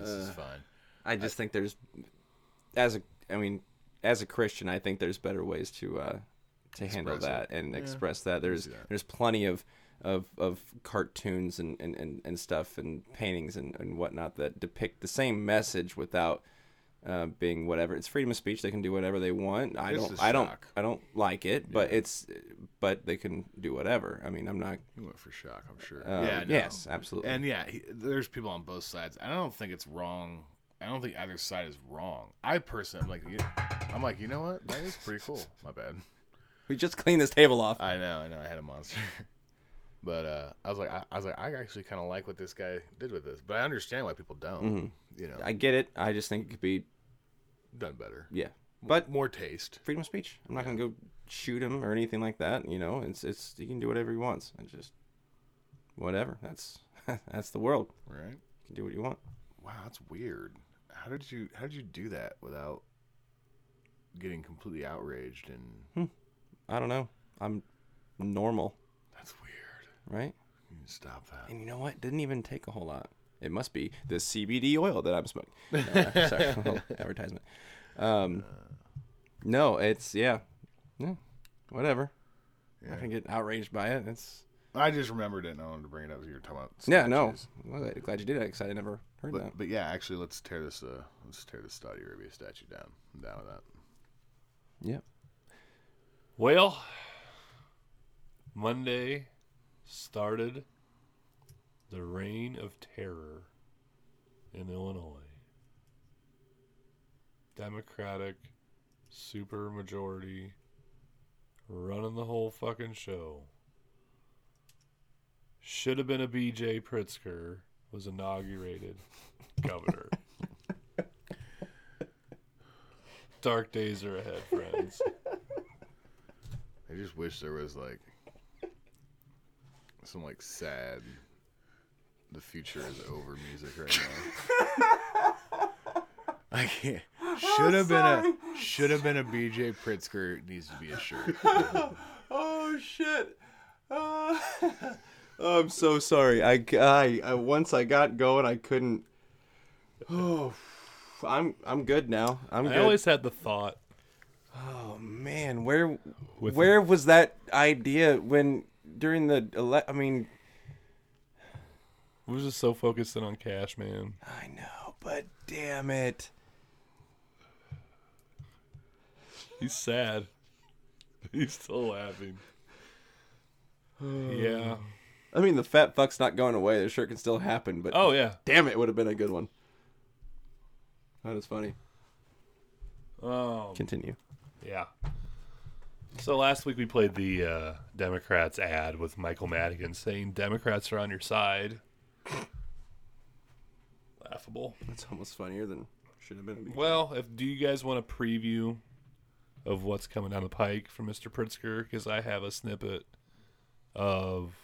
this is Uh, fine. I just think there's, as a, I mean, as a Christian, I think there's better ways to uh, to handle Express that it. and Yeah, express that. There's that. there's plenty of of of cartoons and and, and, and stuff and paintings and, and whatnot that depict the same message without. Uh, being whatever, it's freedom of speech. They can do whatever they want. I It's don't. a I don't. I don't like it, but it's. But they can do whatever. I mean, I'm not. You went for shock, I'm sure. Uh, yeah, no. Yes, absolutely. And yeah, he, there's people on both sides. I don't think it's wrong. I don't think either side is wrong. I personally, I'm like, I'm like, you know what? That is pretty cool. My bad. We just cleaned this table off. I know, I know. I had a monster. But uh, I was like, I, I was like, I actually kind of like what this guy did with this, but I understand why people don't. Mhm. You know, I get it. I just think it could be done better. Yeah, but more taste. Freedom of speech. I'm not gonna go shoot him or anything like that. You know, it's it's he can do whatever he wants. I just whatever. That's that's the world. Right. You can do what you want. Wow, that's weird. How did you How did you do that without getting completely outraged and? I don't know. I'm normal. That's weird. Right? You need to stop that. And you know what? Didn't even take a whole lot. It must be the CBD oil that I'm smoking. Uh, sorry, little advertisement. Um, no, it's yeah, yeah, whatever. I can get outraged by it. It's I just remembered it and I wanted to bring it up. You were talking about yeah, no. statues. Well, glad- you did that because I never heard that. but yeah, actually, let's tear this. Uh, let's tear this Saudi Arabia statue down. I'm down with that. Yeah. Well, Monday started the reign of terror in Illinois. Democratic super majority running the whole fucking show. Should have been a BJ Pritzker was inaugurated governor. Dark days are ahead, friends. I just wish there was like some like sad. The future is over music right now. I can't. Should have been a should have been a BJ Pritzker needs to be a shirt. oh shit! Uh, I'm so sorry. I, I, I once I got going, I couldn't. Oh, I'm I'm good now. I'm I good. always had the thought. Oh man, where With- where was that idea when during the ele- I mean, We was just so focused in on cash, man. I know, but damn it. He's sad. He's still laughing. yeah. I mean, the fat fuck's not going away. The shirt can still happen, but Oh, yeah. damn it, it would have been a good one. That is funny. Um, Continue. Yeah. So last week we played the uh, Democrats ad with Michael Madigan saying Democrats are on your side. Laughable. That's almost funnier than should have been. Well, if do you guys want a preview of what's coming down the pike from Mr. Pritzker? Because I have a snippet of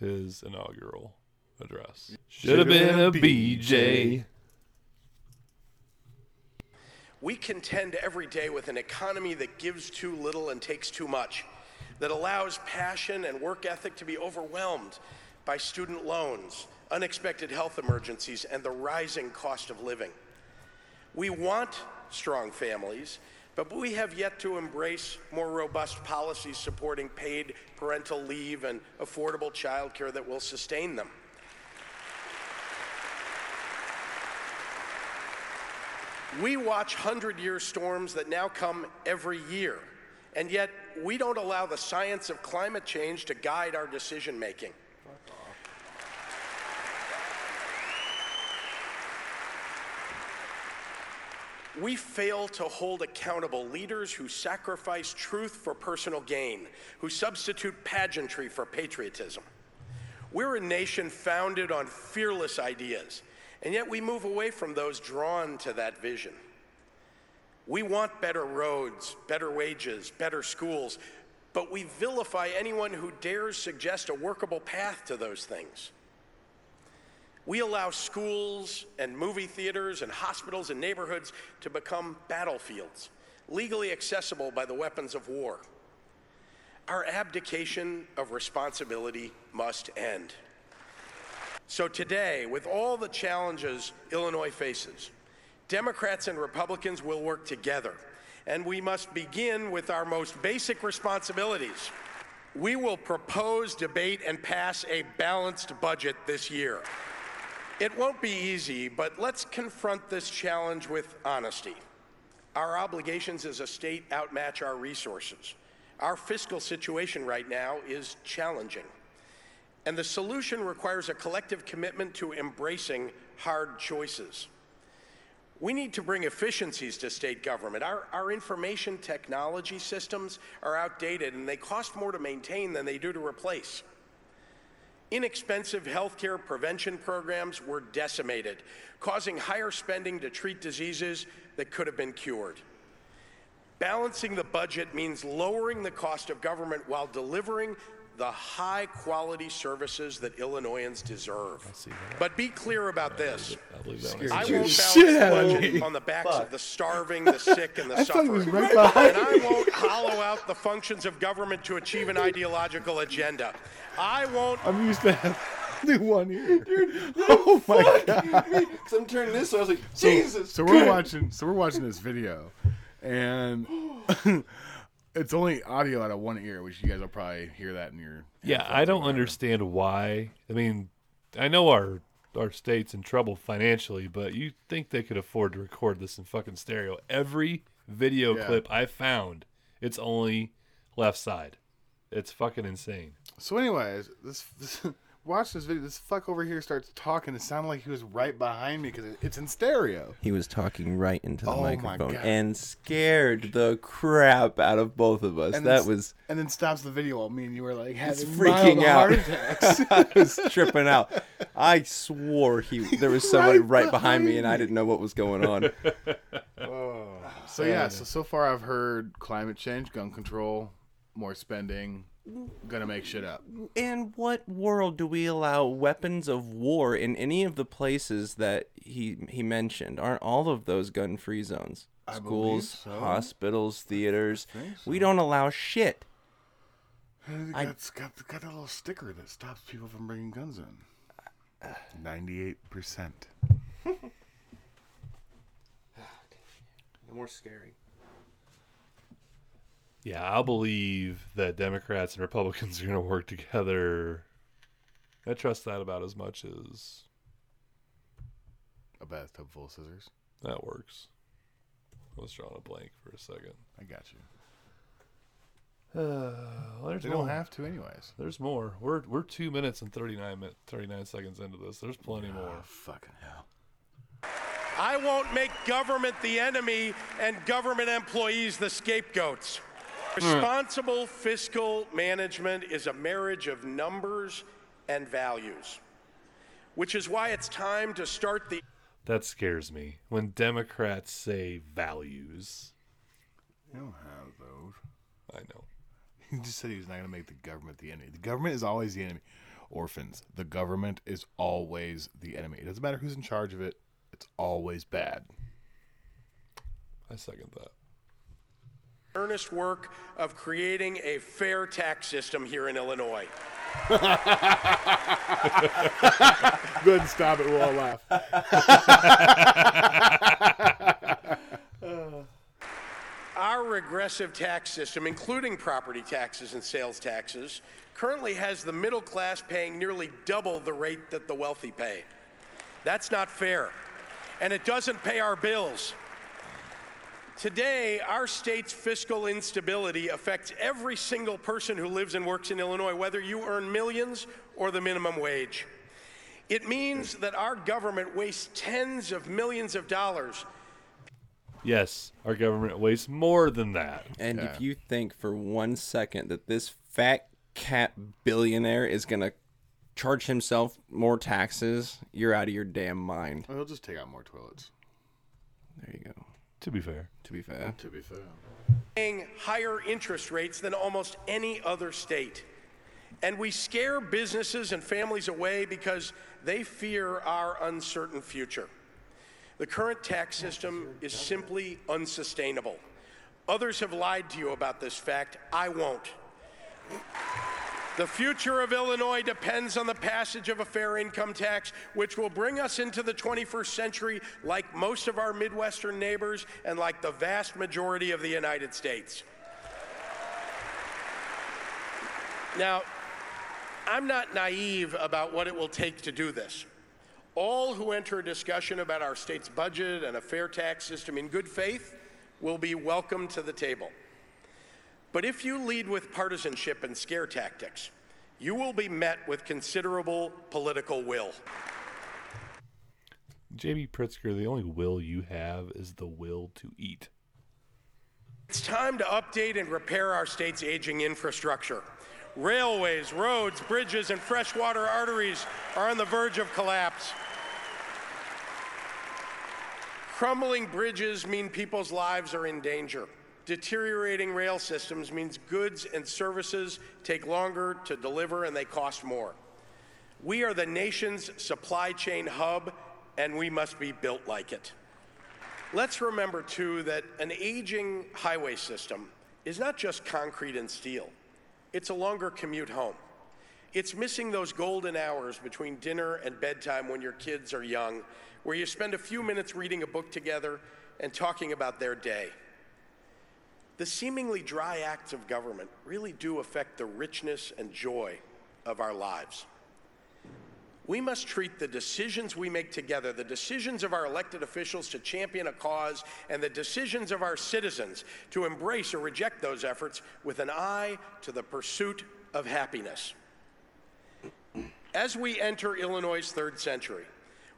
his inaugural address. Should have been a BJ. We contend every day with an economy that gives too little and takes too much. that allows passion and work ethic to be overwhelmed by student loans, unexpected health emergencies, and the rising cost of living. We want strong families, but we have yet to embrace more robust policies supporting paid parental leave and affordable childcare that will sustain them. We watch 100 year storms that now come every year, and yet we don't allow the science of climate change to guide our decision making. We fail to hold accountable leaders who sacrifice truth for personal gain, who substitute pageantry for patriotism. We're a nation founded on fearless ideas, and yet we move away from those drawn to that vision. We want better roads, better wages, better schools, but we vilify anyone who dares suggest a workable path to those things. We allow schools and movie theaters and hospitals and neighborhoods to become battlefields, legally accessible by the weapons of war. Our abdication of responsibility must end. So today, with all the challenges Illinois faces, Democrats and Republicans will work together, and we must begin with our most basic responsibilities. We will propose, debate, and pass a balanced budget this year. It won't be easy, but let's confront this challenge with honesty. Our obligations as a state outmatch our resources. Our fiscal situation right now is challenging. And the solution requires a collective commitment to embracing hard choices. We need to bring efficiencies to state government. Our, our information technology systems are outdated and they cost more to maintain than they do to replace. Inexpensive healthcare prevention programs were decimated, causing higher spending to treat diseases that could have been cured. Balancing the budget means lowering the cost of government while delivering the high quality services that Illinoisans deserve. But be clear about this. I won't balance Shit the out of budget me. on the backs of the starving, the sick, and the I thought he was suffering. right behind and I won't hollow out the functions of government to achieve an ideological agenda. I won't I'm used to having one here. Dude, oh my god. Because I'm turning this, so I was like, Jesus. So, we're watching. So we're watching this video, and it's only audio out of one ear, which you guys will probably hear that in your. Yeah, I don't understand why. I mean, I know our our state's in trouble financially, but you think they could afford to record this in fucking stereo? Every video Yeah. clip I found, it's only left side. It's fucking insane. So, anyways, this, this watch this video. This fuck over here starts talking. It sounded like he was right behind me because it's in stereo. He was talking right into the Oh microphone and scared the crap out of both of us. And that then, was and then stops the video while me and you were like it's having freaking mild out. heart attacks. I was tripping out. I swore he there was somebody Right right, behind me, behind and I didn't know what was going on. Oh. So yeah, so so far I've heard climate change, gun control, more spending, gonna make shit up. In what world do we allow weapons of war in any of the places that he he mentioned? Aren't all of those gun-free zones? I Schools, so. hospitals, theaters. think We don't allow shit. I- It's got, got that little sticker that stops people from bringing guns in. Ninety-eight percent. More scary. Yeah, I'll believe that Democrats and Republicans are going to work together. I trust that about as much as A bathtub full of scissors. that works. I was drawing a blank for a second. I got you. Uh, well, They more. don't have to, anyways. There's more. We're we're two minutes and thirty nine minutes, thirty nine seconds into this. There's plenty more. Fucking hell. I won't make government the enemy and government employees the scapegoats. Hmm. Responsible fiscal management is a marriage of numbers and values, which is why it's time to start the That scares me when Democrats say values. You don't have those. I know. He just said he was not going to make the government the enemy. The government is always the enemy. Orphans, the government is always the enemy. It doesn't matter who's in charge of it, it's always bad. I second that. Earnest work of creating a fair tax system here in Illinois. Good, stop it. We'll all laugh. Our regressive tax system, including property taxes and sales taxes, currently has the middle class paying nearly double the rate that the wealthy pay. That's not fair. And it doesn't pay our bills. Today, our state's fiscal instability affects every single person who lives and works in Illinois, whether you earn millions or the minimum wage. It means that our government wastes tens of millions of dollars Yes, our government wastes more than that. And if you think for one second that this fat cat billionaire is going to charge himself more taxes, you're out of your damn mind. Well, he'll just take out more toilets. There you go. To be fair. To be fair. To be fair. paying higher interest rates than almost any other state. And we scare businesses and families away because they fear our uncertain future. The current tax system is simply unsustainable. Others have lied to you about this fact. I won't. The future of Illinois depends on the passage of a fair income tax, which will bring us into the 21st century like most of our Midwestern neighbors and like the vast majority of the United States. Now, I'm not naive about what it will take to do this. All who enter a discussion about our state's budget and a fair tax system in good faith will be welcome to the table. But if you lead with partisanship and scare tactics, you will be met with considerable political will. JB Pritzker, the only will you have is the will to eat. It's time to update and repair our state's aging infrastructure. Railways, roads, bridges, and freshwater arteries are on the verge of collapse. Crumbling bridges mean people's lives are in danger. Deteriorating rail systems means goods and services take longer to deliver and they cost more. We are the nation's supply chain hub, and we must be built like it. Let's remember, too, that an aging highway system is not just concrete and steel, it's a longer commute home. It's missing those golden hours between dinner and bedtime when your kids are young, where you spend a few minutes reading a book together and talking about their day. The seemingly dry acts of government really do affect the richness and joy of our lives. We must treat the decisions we make together, the decisions of our elected officials to champion a cause, and the decisions of our citizens to embrace or reject those efforts with an eye to the pursuit of happiness. As we enter Illinois' third century,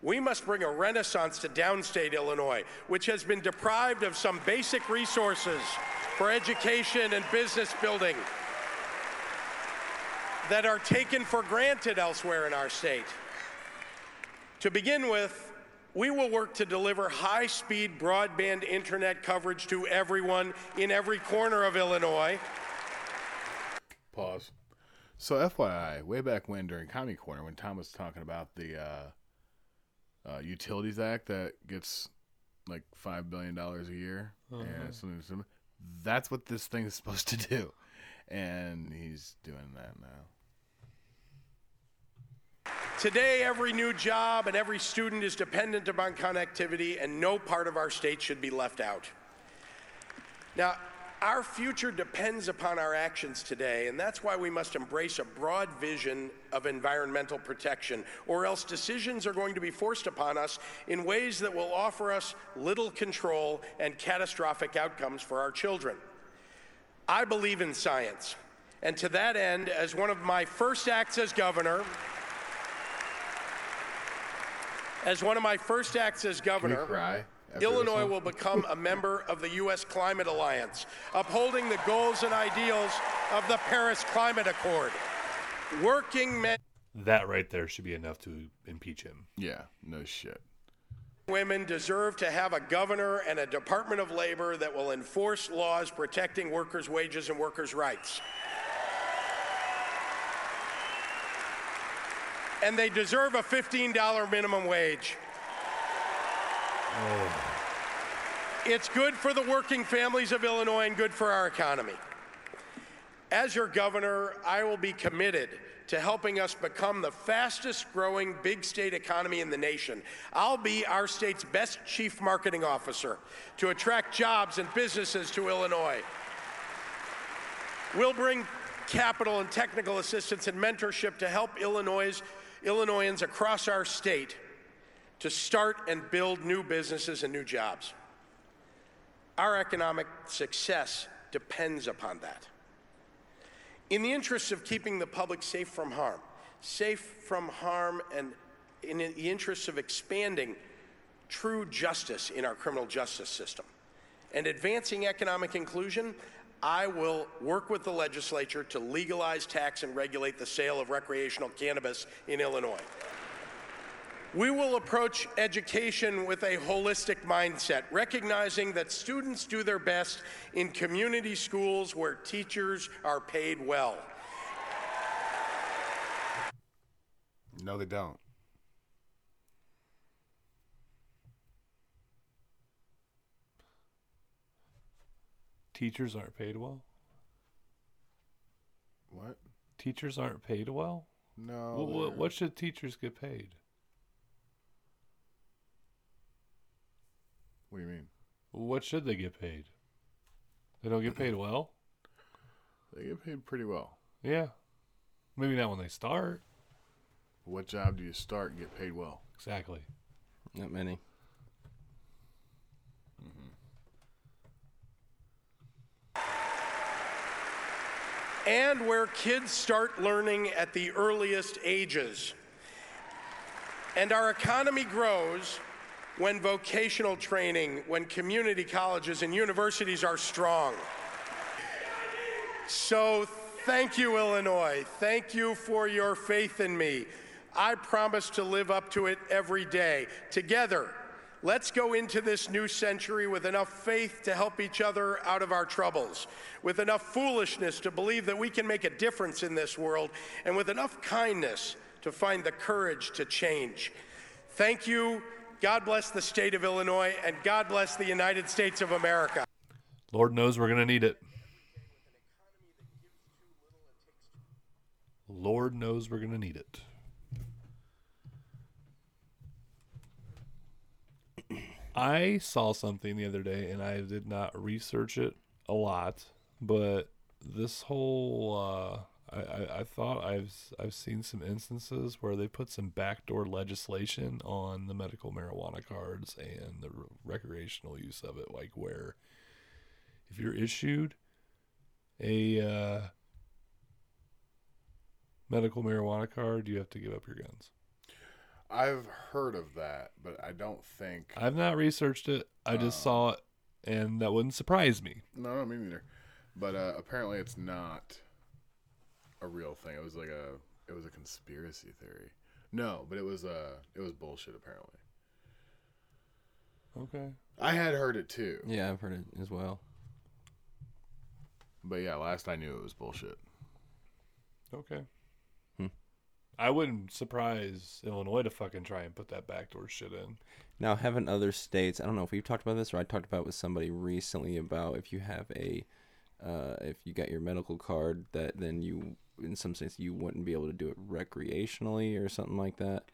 we must bring a renaissance to downstate Illinois, which has been deprived of some basic resources for education and business building that are taken for granted elsewhere in our state. To begin with, we will work to deliver high speed broadband internet coverage to everyone in every corner of Illinois. Pause. So, FYI, way back when during Komrad's Korner, when Tom was talking about the uh, uh, Utilities Act that gets like five billion dollars a year, Uh-huh. and something, something, that's what this thing is supposed to do, and he's doing that now. Today, every new job and every student is dependent upon connectivity, and no part of our state should be left out. Now, our future depends upon our actions today, and that's why we must embrace a broad vision of environmental protection, or else decisions are going to be forced upon us in ways that will offer us little control and catastrophic outcomes for our children. I believe in science, and to that end, as one of my first acts as governor, as one of my first acts as governor, cry after Illinois will become a member of the U.S. Climate Alliance, upholding the goals and ideals of the Paris Climate Accord. Working men That right there should be enough to impeach him. Yeah, no shit. women deserve to have a governor and a Department of Labor that will enforce laws protecting workers' wages and workers' rights. And they deserve a $15 minimum wage. It's good for the working families of Illinois and good for our economy. As your governor, I will be committed to helping us become the fastest growing big state economy in the nation. I'll be our state's best chief marketing officer to attract jobs and businesses to Illinois. We'll bring capital and technical assistance and mentorship to help Illinois, Illinoisans across our state to start and build new businesses and new jobs. Our economic success depends upon that. In the interest of keeping the public safe from harm, safe from harm, and in the interest of expanding true justice in our criminal justice system and advancing economic inclusion, I will work with the legislature to legalize, tax, and regulate the sale of recreational cannabis in Illinois. We will approach education with a holistic mindset, recognizing that students do their best in community schools where teachers are paid well. No, they don't. Teachers aren't paid well. What? Teachers aren't paid well. No. What, what, what should teachers get paid? What do you mean? What should they get paid? They don't get paid well. They get paid pretty well. Yeah, maybe not when they start. What job do you start and get paid well? Exactly. Not many. Mm-hmm. and where kids start learning at the earliest ages. And our economy grows when vocational training, when community colleges and universities are strong. So, thank you, Illinois. Thank you for your faith in me. I promise to live up to it every day. Together, let's go into this new century with enough faith to help each other out of our troubles, with enough foolishness to believe that we can make a difference in this world, and with enough kindness to find the courage to change. Thank you. God bless the state of Illinois, and God bless the United States of America. Lord knows we're gonna need it. Lord knows we're gonna need it. I saw something the other day, and I did not research it a lot, but this whole uh, I, I, I thought I've I've seen some instances where they put some backdoor legislation on the medical marijuana cards and the re- recreational use of it, like where if you're issued a uh, medical marijuana card, you have to give up your guns. I've heard of that, but I don't think. I've not researched it. I just saw it, and that wouldn't surprise me. No, no, me neither. But uh, apparently, it's not a real thing. It was like a, it was a conspiracy theory. No, but it was uh, it was bullshit. Apparently, Okay. I had heard it too. Yeah, I've heard it as well. But yeah, last I knew it was bullshit. Okay. Hmm. I wouldn't surprise Illinois to fucking try and put that backdoor shit in. Now, haven't other states? I don't know if we've talked about this or I talked about it with somebody recently about if you have a, uh, if you got your medical card, that then you, in some sense you wouldn't be able to do it recreationally or something like that.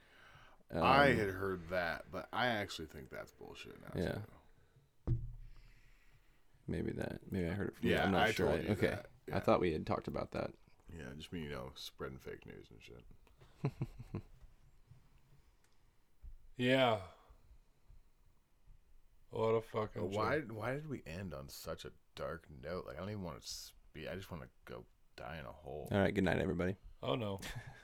I Um, had heard that, but I actually think that's bullshit now. Yeah. too. Maybe that. Maybe I heard it from Yeah, I'm not I sure. told you okay. that, I thought we had talked about that. Yeah, just me, you know, spreading fake news and shit. Yeah. What a fucking. Why? joke. Why did we end on such a dark note? Like, I don't even want to speak. I just want to go die in a hole. All right. Good night, everybody. Oh no,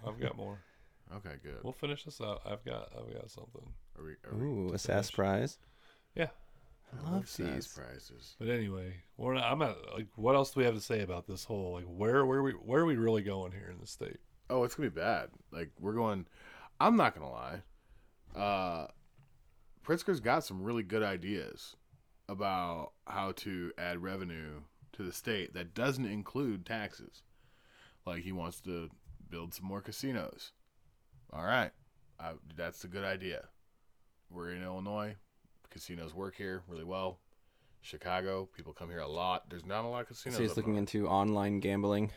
I've got more. Okay, good. We'll finish this out. I've got. I've got something. Are we? Are we Ooh, a to sass prize. Yeah. I love sass these. prizes. But anyway, we're not, I'm at like. What else do we have to say about this whole like where where we where are we really going here in the state? Oh, it's gonna be bad. Like we're going. I'm not gonna lie. Uh, Pritzker's got some really good ideas about how to add revenue to the state that doesn't include taxes. Like he wants to build some more casinos. All right, I, that's a good idea. We're in Illinois. Casinos work here really well. Chicago, people come here a lot. There's not a lot of casinos. So he's looking north. into online gambling.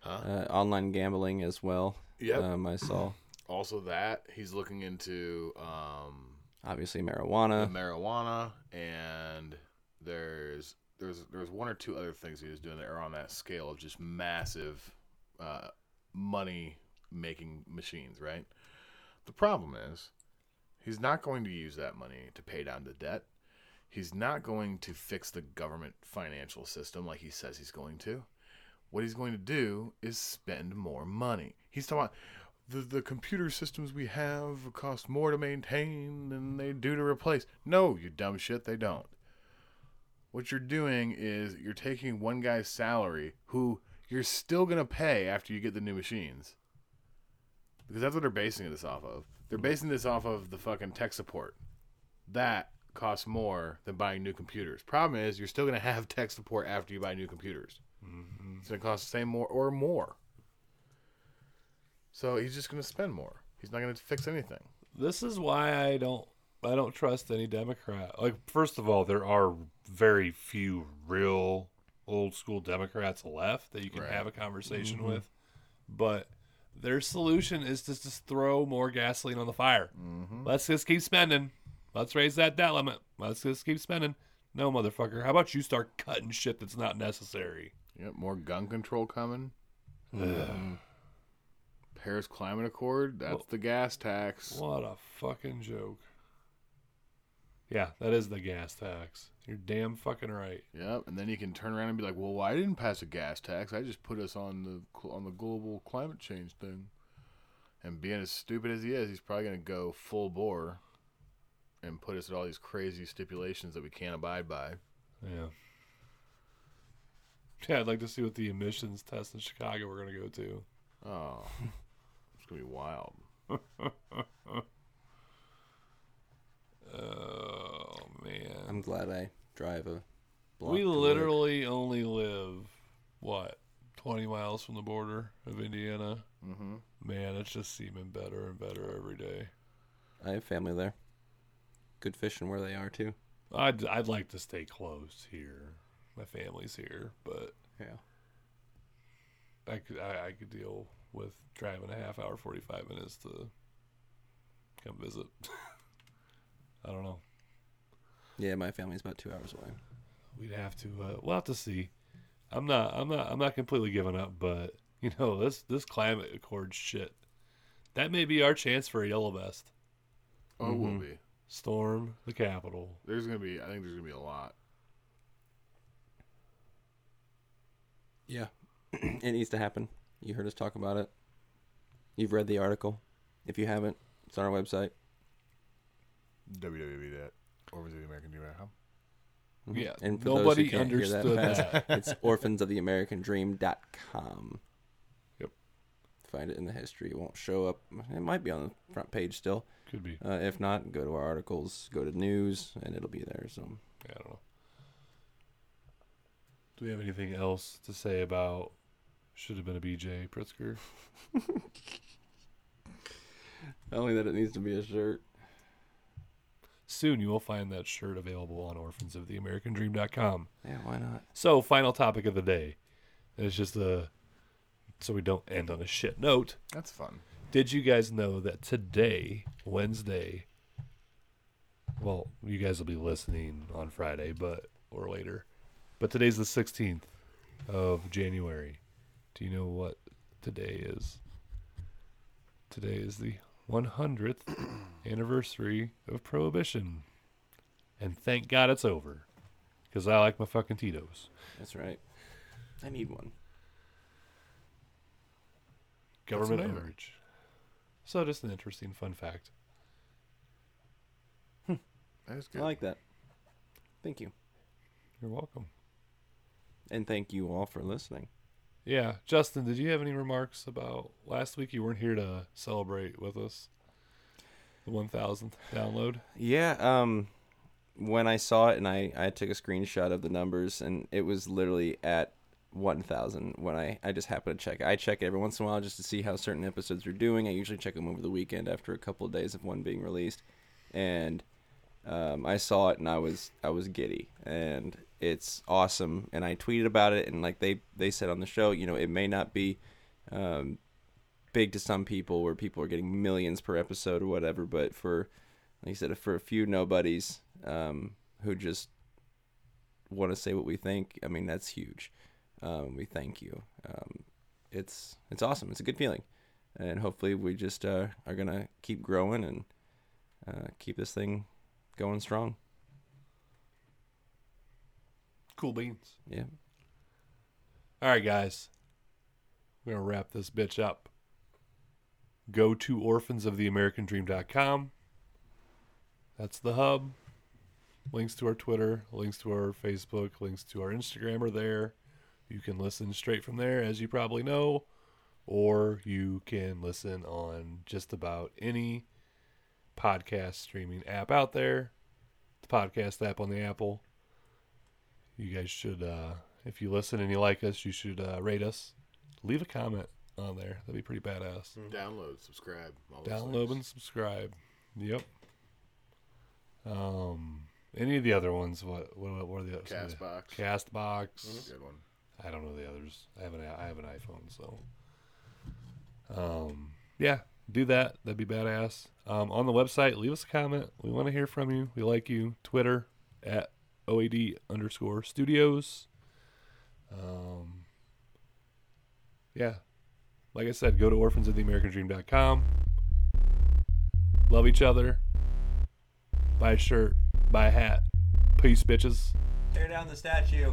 Huh? Uh, online gambling as well. Yeah, Um, I saw. Also, that he's looking into um, Obviously, marijuana. marijuana, and there's there's there's one or two other things he was doing that are on that scale of just massive uh, money making machines, right? The problem is he's not going to use that money to pay down the debt. He's not going to fix the government financial system like he says he's going to. What he's going to do is spend more money. He's talking about the, the computer systems we have cost more to maintain than they do to replace. No, you dumb shit, they don't. What you're doing is you're taking one guy's salary who you're still going to pay after you get the new machines. Because that's what they're basing this off of. They're mm-hmm. basing this off of the fucking tech support. That costs more than buying new computers. Problem is, you're still going to have tech support after you buy new computers. Mm-hmm. It's going to cost the same more or more. So he's just going to spend more. He's not going to fix anything. This is why I don't I don't trust any Democrat. Like first of all, there are very few real old school Democrats left that you can Right. have a conversation Mhm. with. But their solution is to just throw more gasoline on the fire. Mm-hmm. Let's just keep spending. Let's raise that debt limit. Let's just keep spending. No, motherfucker. How about you start cutting shit that's not necessary? Yep, more gun control coming. Um, Paris Climate Accord, that's Well- the gas tax. What a fucking joke. Yeah, that is the gas tax. You're damn fucking right. Yep, and then you can turn around and be like, "Well, I didn't pass a gas tax. I just put us on the on the global climate change thing." And being as stupid as he is, he's probably going to go full bore and put us at all these crazy stipulations that we can't abide by. Yeah. Yeah, I'd like to see what the emissions test in Chicago we're gonna go to. Oh, it's going to be wild. oh man. I'm glad I drive a. Block we to work. literally only live what twenty miles from the border of Indiana. Mm-hmm. Man, it's just seeming better and better every day. I have family there. Good fishing where they are too. I'd I'd like to stay close here. My family's here, but Yeah. I could I, I could deal with driving a half hour, forty five minutes to come visit. I don't know. Yeah, my family's about two hours away. We'd have to. Uh, we'll have to see. I'm not. I'm not. I'm not completely giving up, but you know this this climate accord shit. That may be our chance for a yellow vest. Oh, it will Mhm. be. Storm the Capitol. There's going to be, I think there's going to be a lot. Yeah. it needs to happen. You heard us talk about it. You've read the article. If you haven't, it's on our website. Www. that or was it American.com? Mhm. Yeah, And for nobody those who can't hear understood fast, that. it's orphansoftheamericandream.com. Yep. Find it in the history. It won't show up. It might be on the front page still. Could be. Uh, if not, go to our articles, go to news, and it'll be there. So Yeah, I don't know. Do we have anything else to say about should have been a BJ Pritzker? only that it needs to be a shirt. Soon you will find that shirt available on orphansoftheamericandream.com. Yeah, why not? So, final topic of the day. It's just a so we don't end on a shit note. That's fun. Did you guys know that today, Wednesday, well, you guys will be listening on Friday, but or later. But today's the 16th of January. Do you know what today is? Today is the 100th anniversary of Prohibition. And thank God it's over. Because I like my fucking Tito's. That's right. I need one. Government name of it? urge. So, just an interesting fun fact. Hmm. That is I good. like that. Thank you. You're welcome. And thank you all for listening. Yeah, Justin, did you have any remarks about last week? You weren't here to celebrate with us the 1000th download. Yeah, um when I saw it and I I took a screenshot of the numbers and it was literally at 1000 when I I just happened to check. I check it every once in a while just to see how certain episodes are doing. I usually check them over the weekend after a couple of days of one being released. And Um, I saw it and I was I was giddy, and it's awesome. And I tweeted about it, and like they they said on the show, you know, it may not be um, big to some people where people are getting millions per episode or whatever, but for like you said, for a few nobodies um, who just want to say what we think, I mean that's huge. Um, we thank you. Um, it's it's awesome. It's a good feeling, and hopefully we just uh, are gonna keep growing and uh, keep this thing going strong. Cool beans. Yeah. All right, guys. We're going to wrap this bitch up. Go to orphansoftheamericandream.com. That's the hub. Links to our Twitter, links to our Facebook, links to our Instagram are there. You can listen straight from there, as you probably know, or you can listen on just about any podcast streaming app out there. The podcast app on the Apple. You guys should, uh, if you listen and you like us, you should uh, rate us. Leave a comment on there. That'd be pretty badass. Download, subscribe. all Download and subscribe. Yep. Um, any of the other ones? What? What, what are the others? Castbox. Castbox. Mhm. Good one. I don't know the others. I have an I have an iPhone, so. Um. Yeah, do that. That'd be badass. Um, on the website, leave us a comment. We want to hear from you. We like you. Twitter at OAD underscore studios. Um. Yeah, like I said, go to orphansoftheamericandream.com. Love each other. Buy a shirt. Buy a hat. Peace, bitches. Tear down the statue.